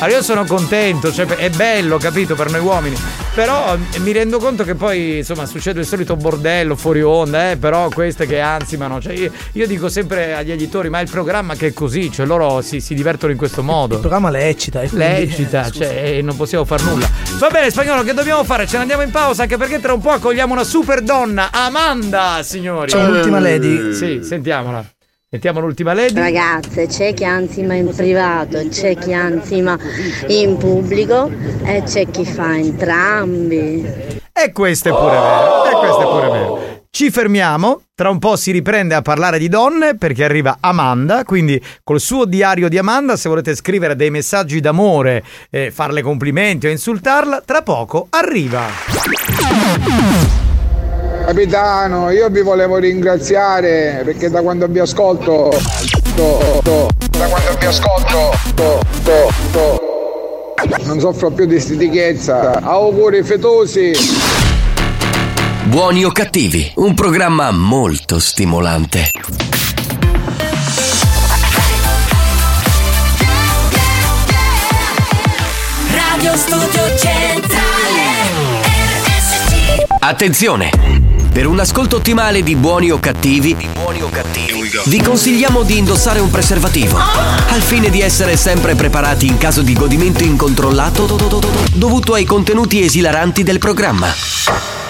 Allora io sono contento, cioè è bello, capito, per noi uomini. Però eh, mi rendo conto che poi, insomma, succede il solito bordello fuori onda, eh, però queste che ansimano. Cioè, io, io dico sempre agli editori, ma il programma che è così, cioè loro si, si divertono in questo modo. Il programma le eccita. e Le quindi- eccita, cioè, e non possiamo far nulla. Va bene, spagnolo, che dobbiamo fare? Ce ne andiamo in pausa, anche perché tra un po' accogliamo una super donna, Amanda, signori. C'è l'ultima lady. Sì, sentiamola. Sentiamo l'ultima lady. Ragazze, c'è chi ansima in privato, c'è chi ansima in pubblico e c'è chi fa entrambi. E questo è pure vero. E questo è pure vero. Ci fermiamo, tra un po' si riprende a parlare di donne perché arriva Amanda, quindi col suo diario di Amanda, se volete scrivere dei messaggi d'amore, eh, farle complimenti o insultarla, tra poco arriva. Capitano, io vi volevo ringraziare perché da quando vi ascolto. to- to- da quando vi ascolto. to- to- to- non soffro più di stitichezza. Auguri fetosi. Buoni o cattivi, un programma molto stimolante. Radio Studio Centrale RSC Attenzione! Per un ascolto ottimale di buoni o cattivi, vi consigliamo di indossare un preservativo, al fine di essere sempre preparati in caso di godimento incontrollato dovuto ai contenuti esilaranti del programma.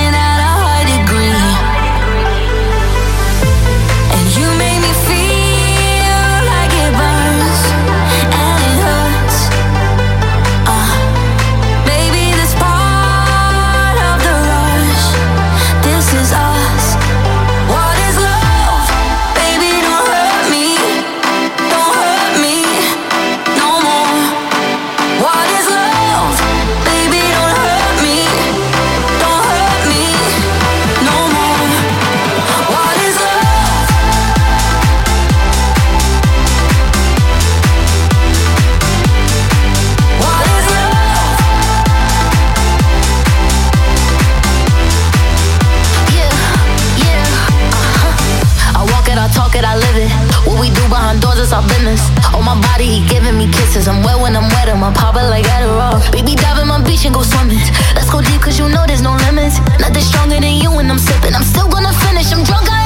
is our business. On my body, he giving me kisses. I'm wet when I'm wet, I'm popping like Adderall. Baby, dive in my beach and go swimming. Let's go deep, cause you know there's no limits. Nothing stronger than you when I'm sipping. I'm still gonna finish, I'm drunk, I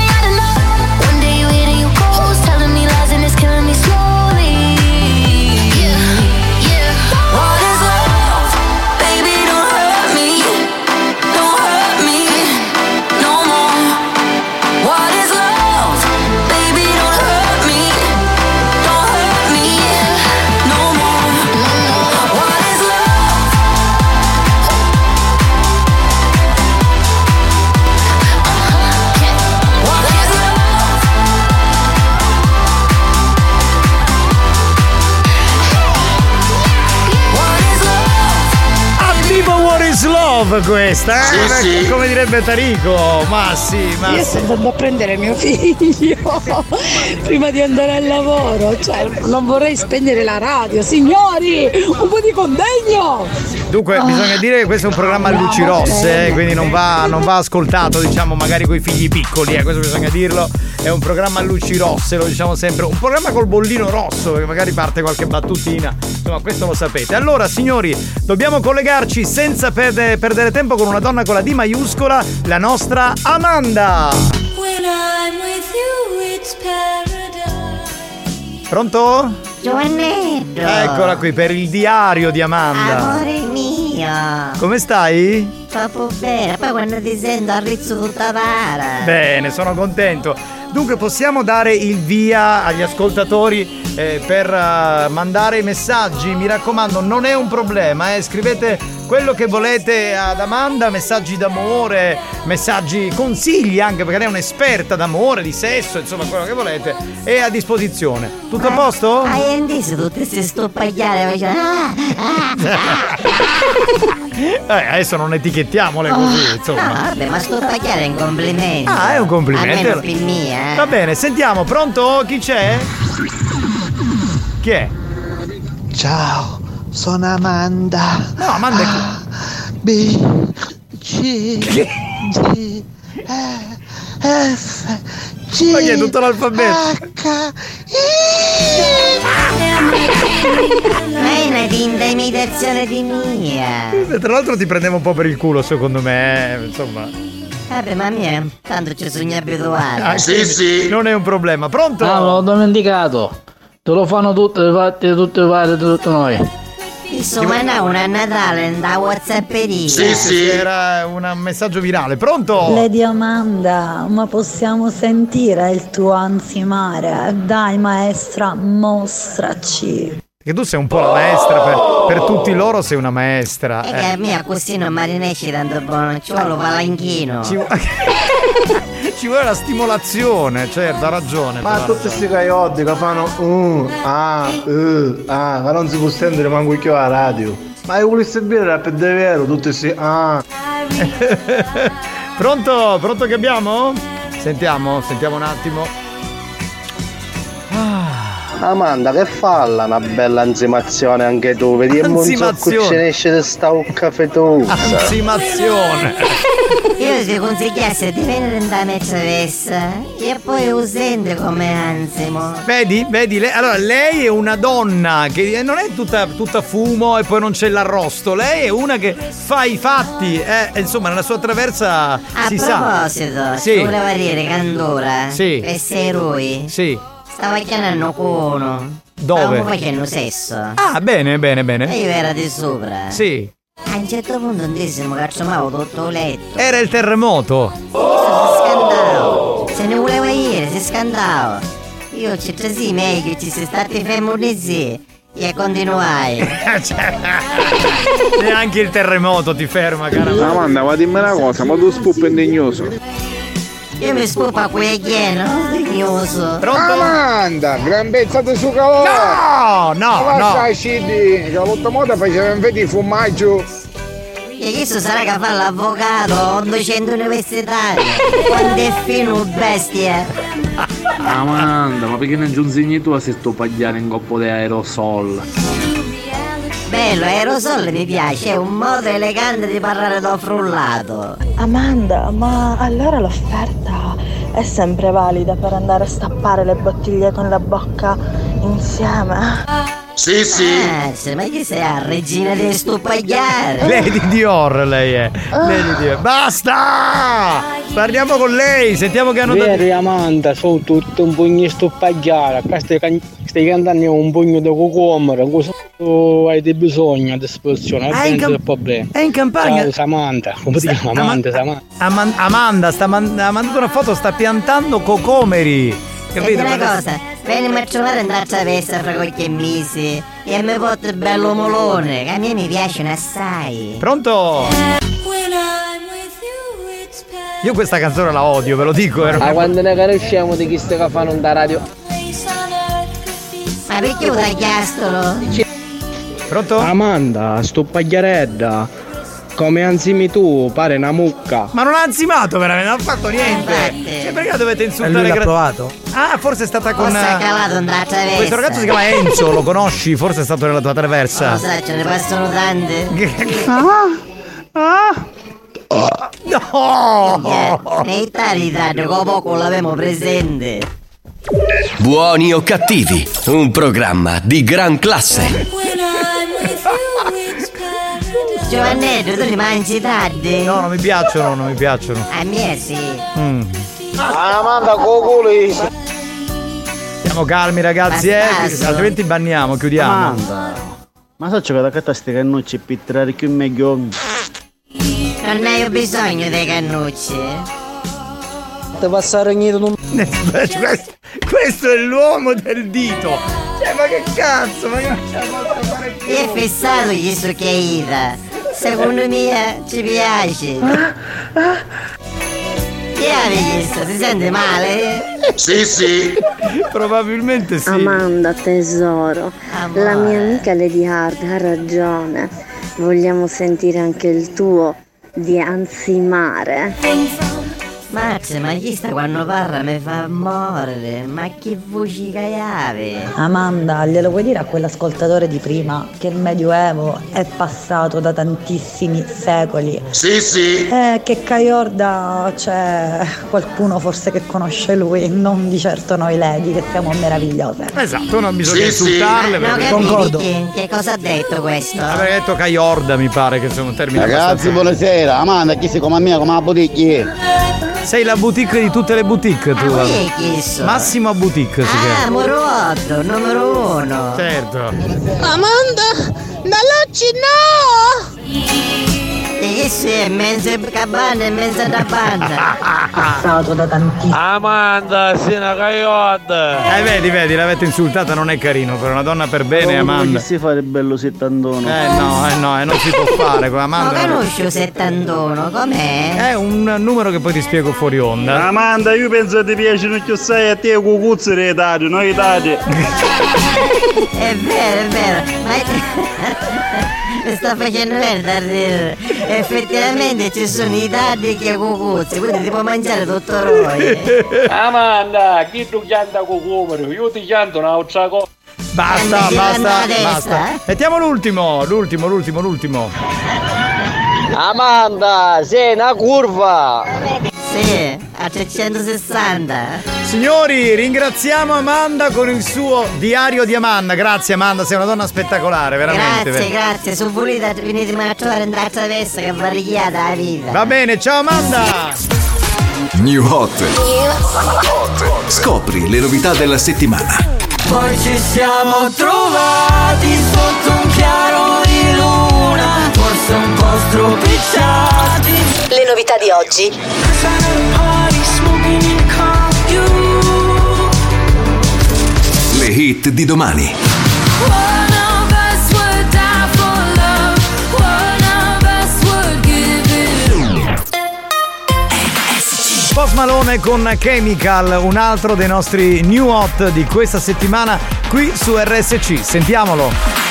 love questa, eh? Sì, sì. Come direbbe Tarico. Ma sì, ma Io sto andando a prendere mio figlio prima di andare al lavoro, cioè non vorrei spegnere la radio, signori, un po' di condegno! Dunque, bisogna dire che questo è un programma a luci rosse, eh, quindi non va, non va ascoltato, diciamo, magari con i figli piccoli, eh, questo bisogna dirlo. È un programma a luci rosse, lo diciamo sempre. Un programma col bollino rosso, che magari parte qualche battutina. Insomma, questo lo sapete. Allora, signori, dobbiamo collegarci senza perde- perdere tempo con una donna con la D maiuscola, la nostra Amanda. When I'm with you, it's paradise. Pronto? Giovannetto. Eccola qui per il diario di Amanda. Amore mio. Come stai? Troppo bene. Poi quando ti sento arrizzo tutta para. Bene, sono contento. Dunque possiamo dare il via agli ascoltatori eh, per eh, mandare i messaggi. Mi raccomando, non è un problema, eh. scrivete quello che volete ad Amanda, messaggi d'amore, messaggi, consigli anche perché lei è un'esperta d'amore, di sesso, insomma quello che volete, è a disposizione. Tutto a posto? Hai stuppagliare facendo. Ah, ah, Eh, adesso non etichettiamole così, ah. insomma. Vabbè, ma stuppagliare è un complimento. Ah, è un complimento. Almeno per me, eh. Va bene, sentiamo, pronto? Chi c'è? Chi è? Ciao, sono Amanda. No, Amanda è A, B, C, D, E, F, G, Ma che è tutto l'alfabeto? H, Ma è una tinta imitazione di mia. Tra l'altro ti prendevo un po' per il culo, secondo me, eh, insomma. Vabbè, ma mia, tanto ci sono abituato. Ah, quindi Non è un problema. Pronto? Ah, l'ho dimenticato. Te lo fanno tutte, fate tutte fare tutte noi. Insomma, no, una a Natale da Whatsapperia. Era un messaggio virale. Pronto? Lady Amanda, ma possiamo sentire il tuo ansimare? Dai maestra, mostraci. Che tu sei un po' la maestra per, per tutti loro, sei una maestra. E eh. che a me a così non mi rinesce tanto buono, ci vuole un palanchino. Ci, ci vuole la stimolazione, certo, ha ragione. Ma tutti questi coyote che fanno uh, ah, uh, ah, ma non si può sentire manco io alla radio. Ma io volessi dire per davvero, tutti questi ah. Pronto? Pronto che abbiamo? Sentiamo, sentiamo un attimo. Amanda, che falla una bella ansimazione anche tu, vediamo un sacco ce ne esce di sta ucca fetosa. Ansimazione. Io ti consigliassi di venire da mezzavessa e poi sente come ansimo. Vedi, vedi, lei, allora lei è una donna che non è tutta, tutta fumo e poi non c'è l'arrosto, lei è una che fa i fatti, eh, insomma nella sua traversa A si sa. proposito, Sì. voleva dire Candora Sì. e sei eroi. Sì. Stava chiamando uno. Dove? Stavamo facendo sesso. Ah, bene, bene, E io bene. era di sopra. Sì. A un certo punto andissimo che ciamavo tutto il letto. Era il terremoto. Scandavo. Se ne voleva ieri, si scandava. Io ci sì, meglio, ci si stati fermi sì. E continuai. Neanche il terremoto ti ferma, cara. Amanda, ma dimmi una cosa, ma tu spuppo indignoso. Io mi scopo a quelle chieno, dignoso. Amanda, gran pezzato su calore! No, no, Ma no. sai, Cidi, che l'altra moda faceva in di formaggio. E questo sarà che fa l'avvocato a un docente universitario. Quando è fino bestia. Amanda, ma perché non giungi tu a se sto pagliare in coppo di aerosol? Bello, aerosol mi piace, è un modo elegante di parlare da frullato. Amanda, ma allora l'offerta è sempre valida per andare a stappare le bottiglie con la bocca insieme? Sì, sì. Ah, se ma chi sei la regina di stupagliare? Lady Dior lei è. Lady Dior. Basta! Parliamo con lei, sentiamo che hanno Vedi Amanda, sono tutto un pugno di stuppagliare, qua stai, can- stai cantando un pugno di cucumero, cosa tu hai di bisogno a disposizione, Ah, in non c'è cam- problema. è in campagna. Ciao Samantha, come ti chiama? Amanda, Samantha. Aman- Amanda sta man- ha mandato una foto, sta piantando cocomeri. Capito? una cosa, vieni a trovare andare a vesta fra qualche mese e mi porta il bello molone, che a me mi piacciono assai. Pronto? Io questa canzone la odio, ve lo dico. Era Ma quando ne conosciamo di chi sta che fanno da radio? Ma perché un tagliastolo? Pronto? Amanda, sto pagliaredda. Come anzimi tu, pare una mucca. Ma non ha anzimato veramente, non ha fatto niente. Cioè, perché dovete E insultare lui l'ha gra- provato? Ah, forse è stata con. Forse ha calato un traversa. Questo ragazzo si chiama Enzo, lo conosci? Forse è stato nella tua traversa. Lo sai, ce ne passano tante. No! Nei tali danno come poco l'avevamo presente. Buoni o cattivi, un programma di gran classe. Giovannetto, tu li mangi tardi? No, non mi piacciono, non mi piacciono. A me sì. Mm. Ah, manda cocoli. Siamo calmi ragazzi, eh, Bastardo. altrimenti banniamo, chiudiamo. Amanda, ma so che da queste cannucce per tirare più meglio. Non ne ho bisogno dei cannucci. Ti passare ogni questo, questo è l'uomo del dito. Cioè, ma che cazzo? Ma che non la fare più. È fissato gli succhiaita. Secondo me ci piace. Che hai visto? Si sente male? Sì, sì. Probabilmente sì. Amanda tesoro, la mia amica Lady Hard ha ragione. Vogliamo sentire anche il tuo di ansimare. Mazza, ma chi sta quando parla mi fa morire? Ma che voci caiave? Amanda, glielo vuoi dire a quell'ascoltatore di prima che il Medioevo è passato da tantissimi secoli? Sì, sì. Eh, che Caiorda c'è qualcuno forse che conosce lui, non di certo noi lady che siamo meravigliose. Esatto, non bisogna Sì, sì. insultarle. No, perché- Concordo. Che, che cosa ha detto questo? Avrei detto Caiorda, mi pare che sia un termine Ragazzi, abbastanza- buonasera. Amanda, chi sei come a mia, come a boutique? Sei la boutique di tutte le boutique, tu. Ah, chi è questo? Massimo Boutique si Ah, chiama. numero 8, numero 1. Certo. Amanda, dall'oggi no! Che sei? Mezza cabana e mezza da banda. Passato da tantissimi. Amanda, sei una caiotta. Eh, vedi, vedi, l'avete insultata, non è carino. Per una donna per bene, Amanda. Chi si fare il bello settantono? Eh no, eh no, eh, non si può fare con Ma Amanda. conosco 71, com'è? È un numero che poi ti spiego fuori onda. Amanda, io penso che ti piacciono più sei a te cucuzzi d'Italia, noi Italia. È vero, è vero. Ma sta facendo perdere. Effettivamente ci sono i tardi che cucuzzi, quindi ti puoi mangiare tutto roio. Amanda, chi tu chianta cucumero? Io ti chianto un'altra cosa. Basta, Eh, basta, testa, basta. eh? Mettiamo l'ultimo, l'ultimo, l'ultimo, l'ultimo. Amanda, sei una curva. Sì, a 360. Signori, ringraziamo Amanda con il suo diario di Amanda. Grazie Amanda, sei una donna spettacolare, veramente. Grazie, grazie, sono volita venitemi a trovare in attraverso che va richiata la vita. Va bene, ciao Amanda! New Hot. Scopri le novità della settimana. Poi ci siamo trovati sotto un chiaro di luna, forse un po' stropicciati. Le novità di oggi. Le hit di domani. Post Malone con Chemical, un altro dei nostri new hot di questa settimana qui su RSC. Sentiamolo.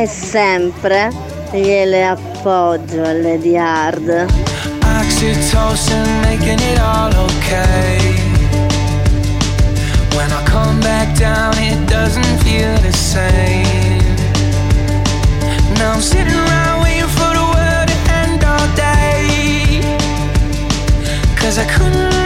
E sempre gliele appoggio alle di hard. Oxytocin making it all okay. When I come back down, it doesn't feel the same. Now I'm sitting around waiting for the world to end all day. Cause I couldn't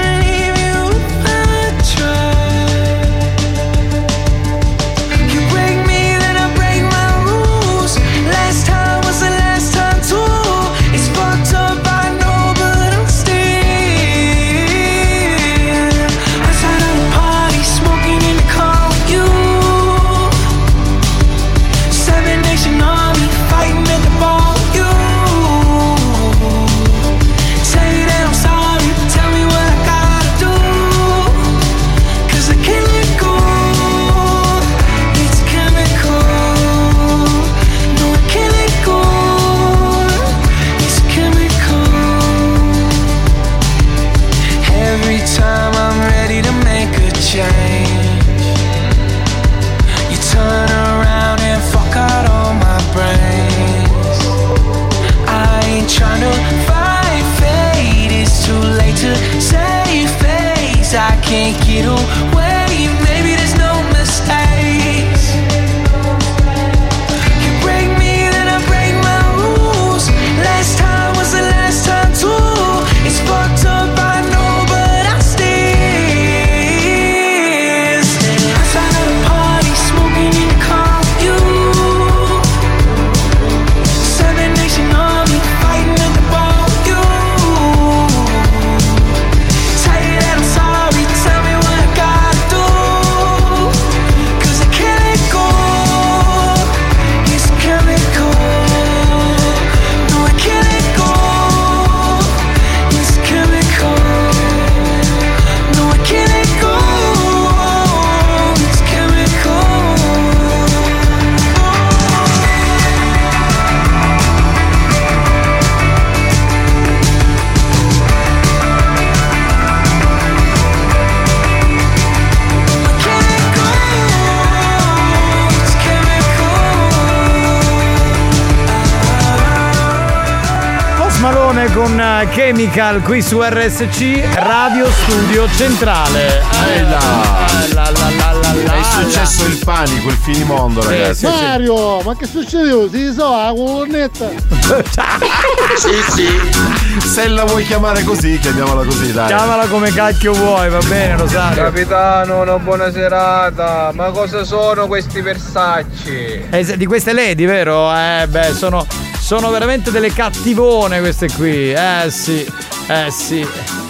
con eh, Chemical qui su RSC Radio Studio Centrale. Eh, là. Eh, la, la, la, la, la, È successo il panico, il finimondo, Sì, ragazzi. sì, sì. Mario, ma che succede? Ti so, la colonnetta. sì, sì. Se la vuoi chiamare così, chiamiamola così, dai. Chiamala come cacchio vuoi, va bene, Rosario. Capitano, una buona serata. Ma cosa sono questi versacci? Eh, di queste lady, vero? Eh beh, sono, sono veramente delle cattivone queste qui. Eh sì, eh sì.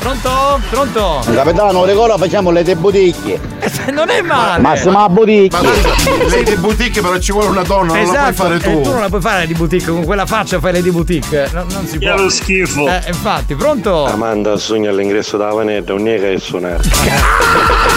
Pronto? Pronto? Capitano, ora facciamo le boutique. Non è male. Massima boutique. Ma guarda, lei di boutique però ci vuole una donna, non la puoi fare eh, tu. tu non la puoi fare di boutique, con quella faccia fai le di boutique. No- non si può. Che lo schifo. Eh, infatti, pronto? Amanda sogna all'ingresso della vanetta, non è che è suonare.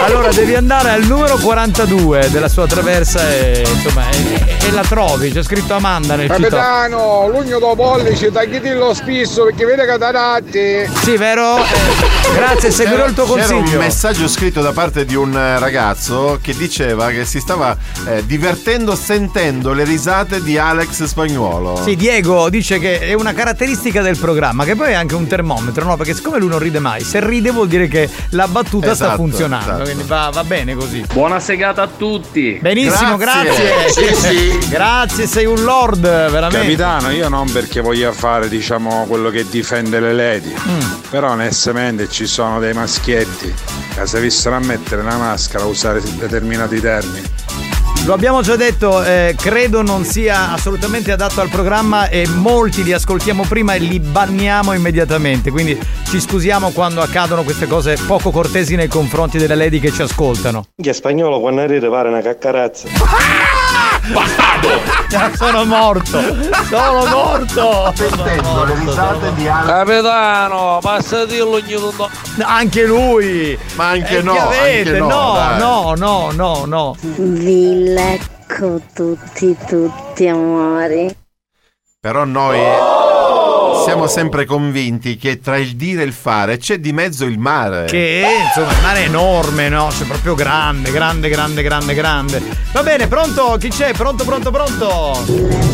Allora devi andare al numero 42 della sua traversa e insomma e, e la trovi, c'è scritto Amanda nel. Capitano, l'ugno do pollice, tagliati lo spisso perché vede cataratti. Sì, vero? Eh, grazie, seguirò il tuo C'era un consiglio. messaggio scritto da parte di un eh, ragazzo che diceva che si stava eh, divertendo sentendo le risate di Alex Spagnuolo. Sì, Diego dice che è una caratteristica del programma, che poi è anche un termometro, no? Perché siccome lui non ride mai, se ride vuol dire che la battuta sta Esatto, funzionando, esatto. quindi va, va bene così. Buona segata a tutti. Benissimo, grazie. Sì, sì. Grazie, sei un lord, veramente. Capitano, io non perché voglia fare, diciamo, quello che difende le lady. Mm. Però onestamente ci sono dei maschietti che se vissero a mettere una maschera a usare determinati termini. Lo abbiamo già detto, eh, credo non sia assolutamente adatto al programma e molti li ascoltiamo prima e li banniamo immediatamente. Quindi ci scusiamo quando accadono queste cose poco cortesi nei confronti delle lady che ci ascoltano. Che spagnolo quando arriva pare una caccarazza. Sono morto! Sono morto! Sentendo le risate di Alex. Capitano, passa a dirlo ogni tanto. Anche lui! Ma anche Eh, no, avete? anche no, no, no, no, no, no. Vi lecco tutti, tutti amori. Però noi siamo sempre convinti che tra il dire e il fare c'è di mezzo il mare. Che insomma il mare è enorme, no? C'è proprio grande, grande, grande, grande, grande. Va bene, pronto? Chi c'è? Pronto, pronto, pronto?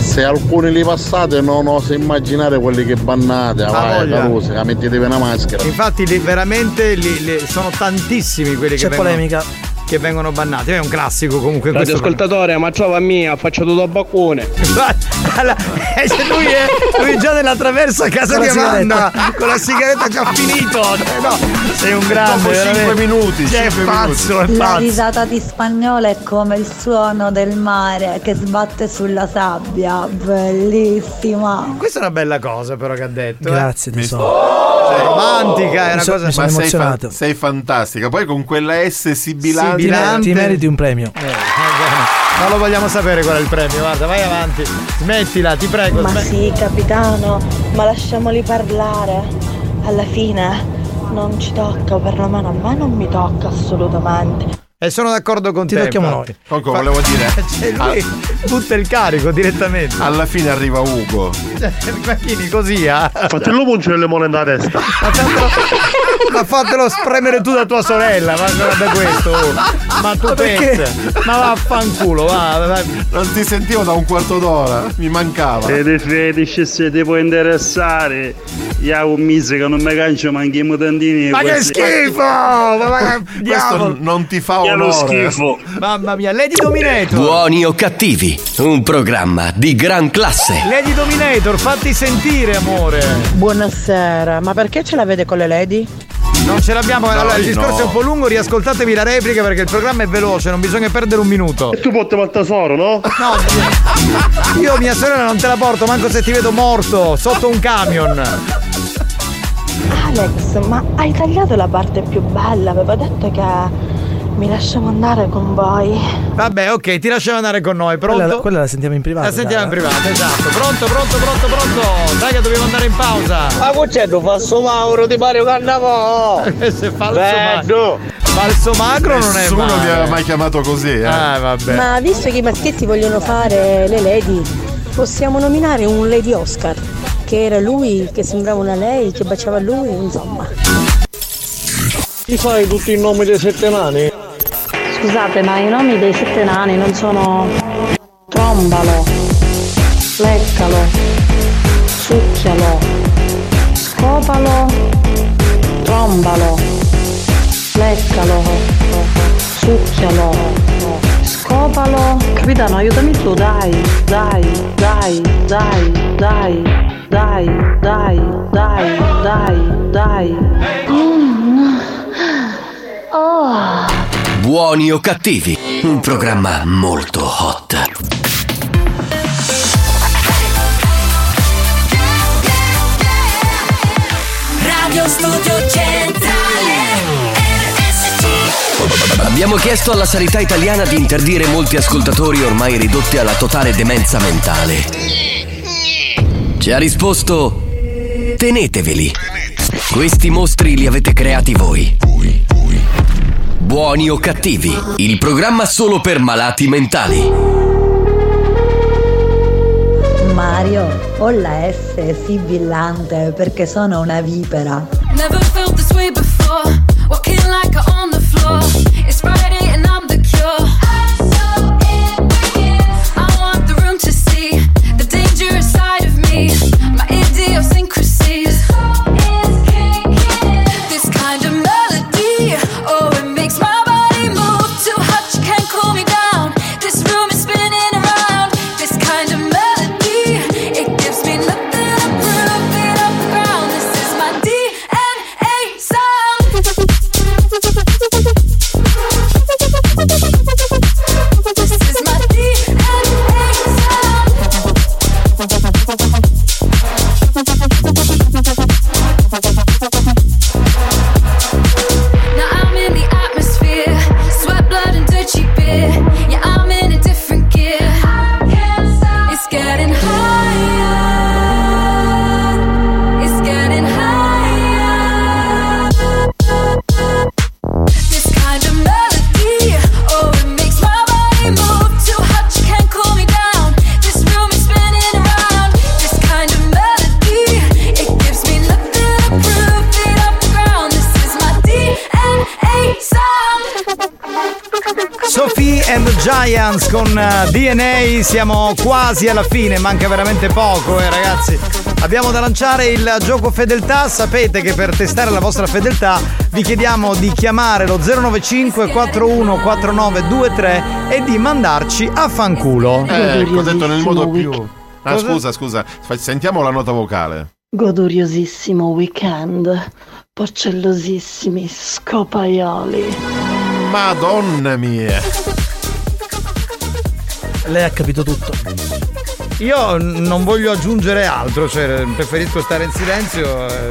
Se alcuni li passate non oso immaginare quelli che bannate, Ah, vai. Caruso, che mettetevi una maschera. Infatti li- veramente li- li- sono tantissimi quelli che C'è vengono, polemica. Che vengono bannati. È un classico comunque Radio questo. ascoltatore, ma trova mia, faccio tutto a baccone. Allora, eh, lui è, lui è già nella traversa a casa di la Amanda con la sigaretta già finito. Cioè, no, sei un grande. Dopo cinque veramente. minuti, Cioè, è cinque pazzo, è La pazzo. risata di spagnolo è come il suono del mare che sbatte sulla sabbia, bellissima. Questa è una bella cosa però che ha detto. Grazie, eh. Cioè, romantica, è una cosa Ma sei, fa- sei fantastica. Poi con quella S sibilante. Sibilante. Ti meriti un premio. Eh, bene. Non lo vogliamo sapere qual è il premio, guarda, vai avanti. Smettila, ti prego. Ma smet- sì, capitano, ma lasciamoli parlare. Alla fine non ci tocca, perlomeno a me non mi tocca assolutamente. E sono d'accordo con Ti te. tocchiamo infatti. noi. Comunque volevo dire. Cioè, lui butta il carico direttamente. Alla fine arriva Ugo. Cioè, Macchini così, ah. Fatelo muncere le limone nella testa. Ma fatelo, ma fatelo spremere tu da tua sorella, ma guarda questo. oh. Ma tu Ma perché? pensa. Ma vaffanculo, va, va. Non ti sentivo da un quarto d'ora. Mi mancava. Se ti fetici se ti può interessare, io ho un mese che non mi cancio manchi i mutandini. Ma che questi- schifo! Ma, ma, Questo non ti fa Che lo onore. schifo. Mamma mia, Lady Dominator! Buoni o cattivi, un programma di gran classe. Lady Dominator, fatti sentire, amore. Buonasera, ma perché ce l'avete con le lady? Non ce l'abbiamo, No, allora il discorso no. è un po' lungo, riascoltatevi la replica perché il programma è veloce, non bisogna perdere un minuto. E tu porti il tesoro, no? No, io mia sorella non te la porto, manco se ti vedo morto, sotto un camion. Alex, ma hai tagliato la parte più bella, avevo detto che mi lasciamo andare con voi. Vabbè, ok, ti lasciamo andare con noi, pronto? Quella, quella la sentiamo in privato. La sentiamo in dai. privato, esatto. Pronto, pronto, pronto, pronto. Dai che dobbiamo andare in pausa. Ma c'è tu falso Mauro di Mario Cannavò? Se falso Bello. Falso magro non è Nessuno male. mi aveva mai chiamato così, eh. Ah, vabbè. Ma visto che i maschietti vogliono fare le lady, possiamo nominare un Lady Oscar, che era lui, che sembrava una lei, che baciava lui, insomma. Ti fai tutti i nomi dei sette nani? Scusate, ma i nomi dei sette nani non sono trombalo, leccalo, succhialo, scopalo, trombalo, leccalo, succhialo, scopalo. Capitano, aiutami tu, dai, dai, dai, dai, dai, dai, dai, dai, dai, dai. Mm. Oh. Buoni o cattivi, un programma molto hot. Radio Studio Centrale Abbiamo chiesto alla sanità italiana di interdire molti ascoltatori ormai ridotti alla totale demenza mentale. Ci ha risposto: teneteveli. Questi mostri li avete creati voi. Buoni o cattivi, il programma solo per malati mentali. Mario, ho la S sibillante perché sono una vipera. Never felt this way before. Giants con eh, DNA, siamo quasi alla fine, manca veramente poco, eh ragazzi. Abbiamo da lanciare il gioco fedeltà, sapete che per testare la vostra fedeltà vi chiediamo di chiamare lo 095 41 4923 e di mandarci a fanculo. Eh, ecco, detto nel modo più. Ah, Cosa? scusa, scusa, sentiamo la nota vocale. Goduriosissimo weekend, porcellosissimi scopaioli. Madonna mia. Lei ha capito tutto. Io non voglio aggiungere altro, cioè preferisco stare in silenzio. eh,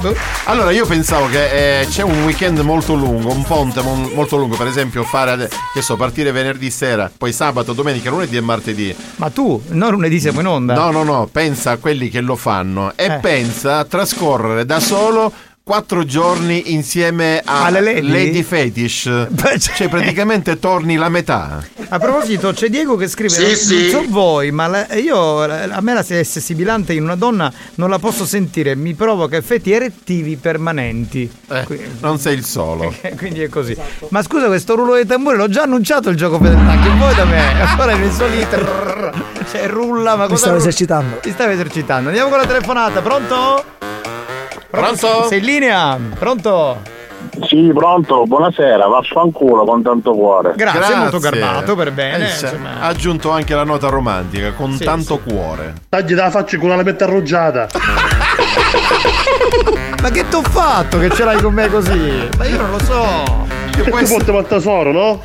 boh. Allora io pensavo che eh, c'è un weekend molto lungo, un ponte mon- molto lungo, per esempio fare ade- che so, partire venerdì sera, poi sabato, domenica, lunedì e martedì. Ma tu, non lunedì siamo in onda. No, no, no, pensa a quelli che lo fanno e Eh. pensa a trascorrere da solo quattro giorni insieme a Alle lady? Fetish. cioè praticamente torni la metà. A proposito, c'è Diego che scrive: Sì, sì. non so voi, ma la- io a me la S sibilante in una donna non la posso sentire, mi provoca effetti erettivi permanenti. non sei il solo. Quindi è così. Ma scusa, questo rullo di tamburi l'ho già annunciato il gioco fedeltà, che vuoi da me? Ora mi sono lì. trrr, Cioè, rulla, ma Mi cosa stavo rulla? esercitando. Ti stavi esercitando. Andiamo con la telefonata, pronto? Pronto? Sei in linea? Pronto? Sì, pronto, buonasera, vaffanculo con tanto cuore. Grazie, molto garbato, per bene. Eh, insomma. Ha aggiunto anche la nota romantica con Sì, tanto cuore. Tagli la faccia con la lametta arruggiata. Ma che t'ho fatto che ce l'hai con me così? Ma io non lo so. Che tu porti al tesoro, no?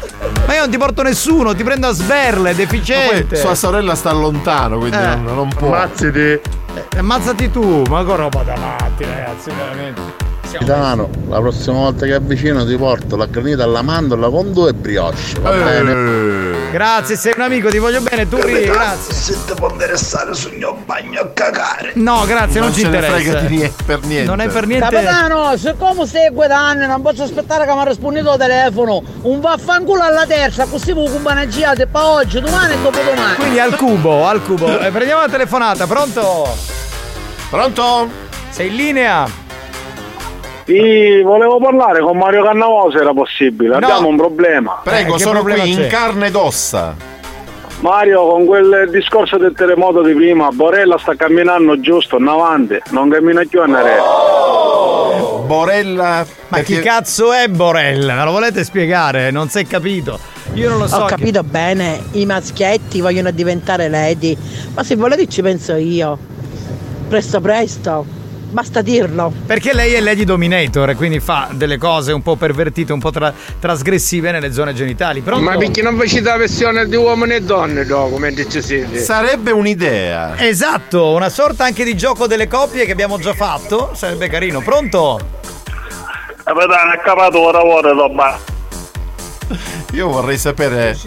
Ma io non ti porto nessuno, ti prendo a sberle, deficiente. Poi sua sorella sta lontano, quindi Eh. non, non può. Ammazzati. Eh, ammazzati tu, ma che roba da matti, ragazzi, veramente. Capitano, la prossima volta che avvicino ti porto la granita alla mandorla con due brioche, va bene? Grazie, sei un amico, ti voglio bene, tu ri, grazie. Se ti può interessare sul mio bagno a cagare. No, grazie, non, Non ci interessa. di niente- per niente. Non è per niente. Capitano, siccome stai guidando, non posso aspettare che mi rispondi il telefono. Un vaffanculo alla terza, così vi cubano girate per oggi, domani e dopodomani. Quindi al cubo, al cubo. Eh, prendiamo la telefonata, pronto? Pronto? Sei in linea? Sì, volevo parlare con Mario Cannavosa, era possibile. No. Abbiamo un problema. Prego, Eh, che sono problema qui c'è? in carne ed ossa. Mario, con quel discorso del terremoto di prima, Borella sta camminando giusto, in avanti, non cammina più a Nare. Borella. Ma chi cazzo è Borella? Me lo volete spiegare? Non si è capito. Io non lo so. Ho capito bene, i maschietti vogliono diventare lady, ma se volete ci penso io. Presto presto, basta dirlo. Perché lei è Lady Dominator e quindi fa delle cose un po' pervertite, un po' tra- trasgressive nelle zone genitali. Pronto? Ma perché non facete la versione di uomini e donne dopo mentre ci siete? Sarebbe un'idea. Esatto, una sorta anche di gioco delle coppie che abbiamo già fatto. Sarebbe carino. Pronto? Capitano, è capato ora ora roba. Io vorrei sapere.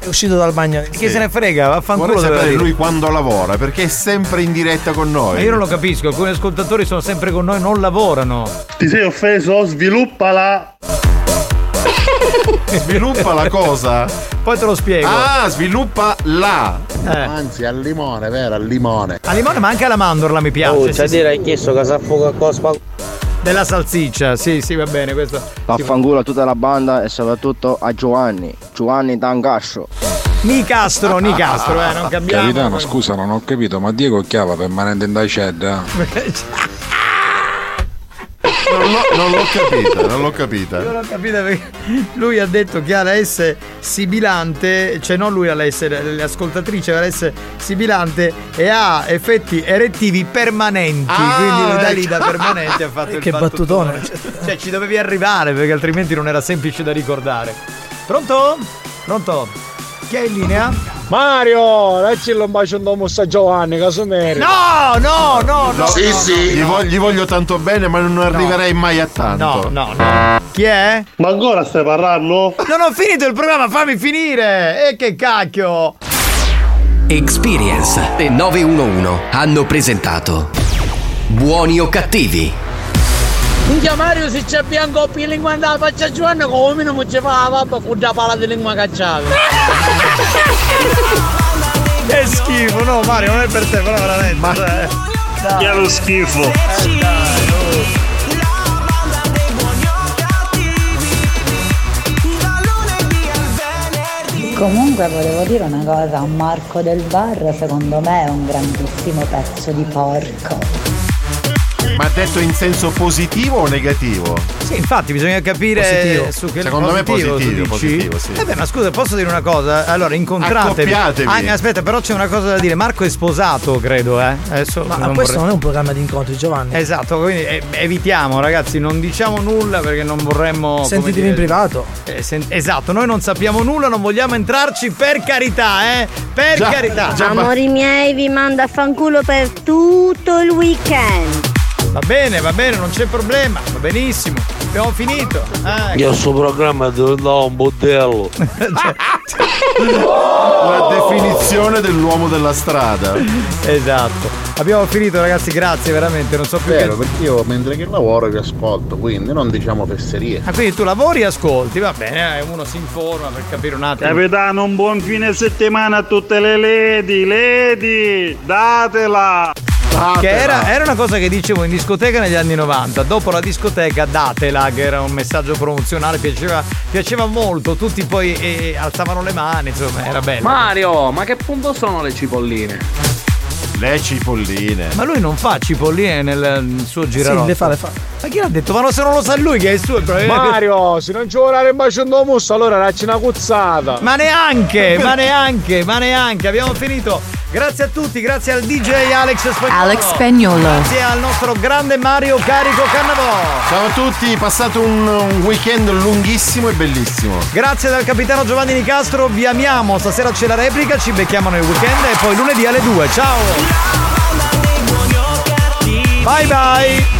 È uscito dal bagno. Chi se ne frega? Vaffanculo. Vorrei sapere lui quando lavora, perché è sempre in diretta con Ma noi. io non lo capisco, alcuni ascoltatori sono sempre con noi, non lavorano. Ti sei offeso? Sviluppala! Sviluppa la cosa. Poi te lo spiego. Ah, sviluppa la. Anzi, al limone, vero? Al limone. A limone ma anche alla mandorla mi piace. Oh, sì, c'è sì. dire hai chiesto che sa fuoco cosa Della salsiccia, sì, sì, va bene, questo. Vaffanculo a tutta la banda e soprattutto a Giovanni. Giovanni Tangascio. Nicastro, Nicastro, eh, non cambiamo. Capitano, scusa, non ho capito, ma Diego Chiava permanente in Daiced? Non l'ho, non l'ho capita, non l'ho capita. Io l'ho capito perché lui ha detto che ha la S sibilante, cioè non lui ha la S, l'ascoltatrice ha la S sibilante e ha effetti erettivi permanenti, Ah, quindi da lì ecco. da permanente ha fatto il Che battutone. Cioè ci dovevi arrivare perché altrimenti non era semplice da ricordare. Pronto? Pronto? Chi è in linea? Mario, dacci un bacio un domo a Giovanni, casomere. No, no, no, no. Sì, no, sì. no, Gli, no. voglio, gli voglio tanto bene, ma non arriverei mai a tanto. No, no, no. Chi è? Ma ancora stai parlando? Non ho finito il programma, fammi finire! E che cacchio! Experience e 911 hanno presentato Buoni o cattivi? Minchia Mario se c'è bianco più lingua andava a faccia Giovanni come non ci fa vabbè fu da pala di lingua cacciata. Che schifo, no Mario, non è per te, però veramente. Ma... Che è lo schifo. Comunque volevo dire una cosa, Marco del Bar secondo me è un grandissimo pezzo di porco. Ma detto in senso positivo o negativo? Sì, infatti bisogna capire Positivo. su che Secondo me positivo, positivo, positivo, sì. Eh beh, ma scusa, posso dire una cosa? Allora, incontratevi. Accoppiatevi. Ah, aspetta, però c'è una cosa da dire. Marco è sposato, credo, eh. Adesso Ma non questo vorrei- non è un programma di incontri, Giovanni. Esatto, quindi eh, evitiamo, ragazzi, non diciamo nulla perché non vorremmo. come Sentitevi dire- in privato. Eh, sen- esatto, noi non sappiamo nulla, non vogliamo entrarci per carità, eh? Per Già, carità. Amori miei, vi mando a fanculo per tutto il weekend. Va bene, va bene, non c'è problema, va benissimo. Abbiamo finito. Ah, ecco. Io sto programma diventavo un bordello. La definizione dell'uomo della strada. Esatto. Abbiamo finito, ragazzi, grazie veramente. Non so più Vero, che. perché io mentre che lavoro vi ascolto, quindi non diciamo fesserie. Ah, quindi tu lavori e ascolti, va bene, eh, uno si informa per capire un attimo. Capitano, un buon fine settimana a tutte le lady, lady, datela! Che era, era una cosa che dicevo in discoteca negli anni 90. Dopo la discoteca datela, che era un messaggio promozionale, piaceva, piaceva molto. Tutti poi eh, alzavano le mani, insomma, era bello. Mario, ma che punto sono le cipolline? Le cipolline. Ma lui non fa cipolline nel, suo girarotto. Sì, le fa, le fa. Ma chi l'ha detto? Ma no, se non lo sa lui che è il suo il problema. Mario, se non ci vuole dare un bacio un domo, allora dacci una cuzzata. Ma neanche, ma neanche, ma neanche. Abbiamo finito. Grazie a tutti, grazie al DJ Alex Spagnolo. Alex Spagnolo. Grazie al nostro grande Mario Carico Cannavò. Ciao a tutti, passate un, un weekend lunghissimo e bellissimo. Grazie dal capitano Giovanni Nicastro, vi amiamo. Stasera c'è la replica, ci becchiamo nel weekend e poi lunedì alle 2. Ciao. Bye bye.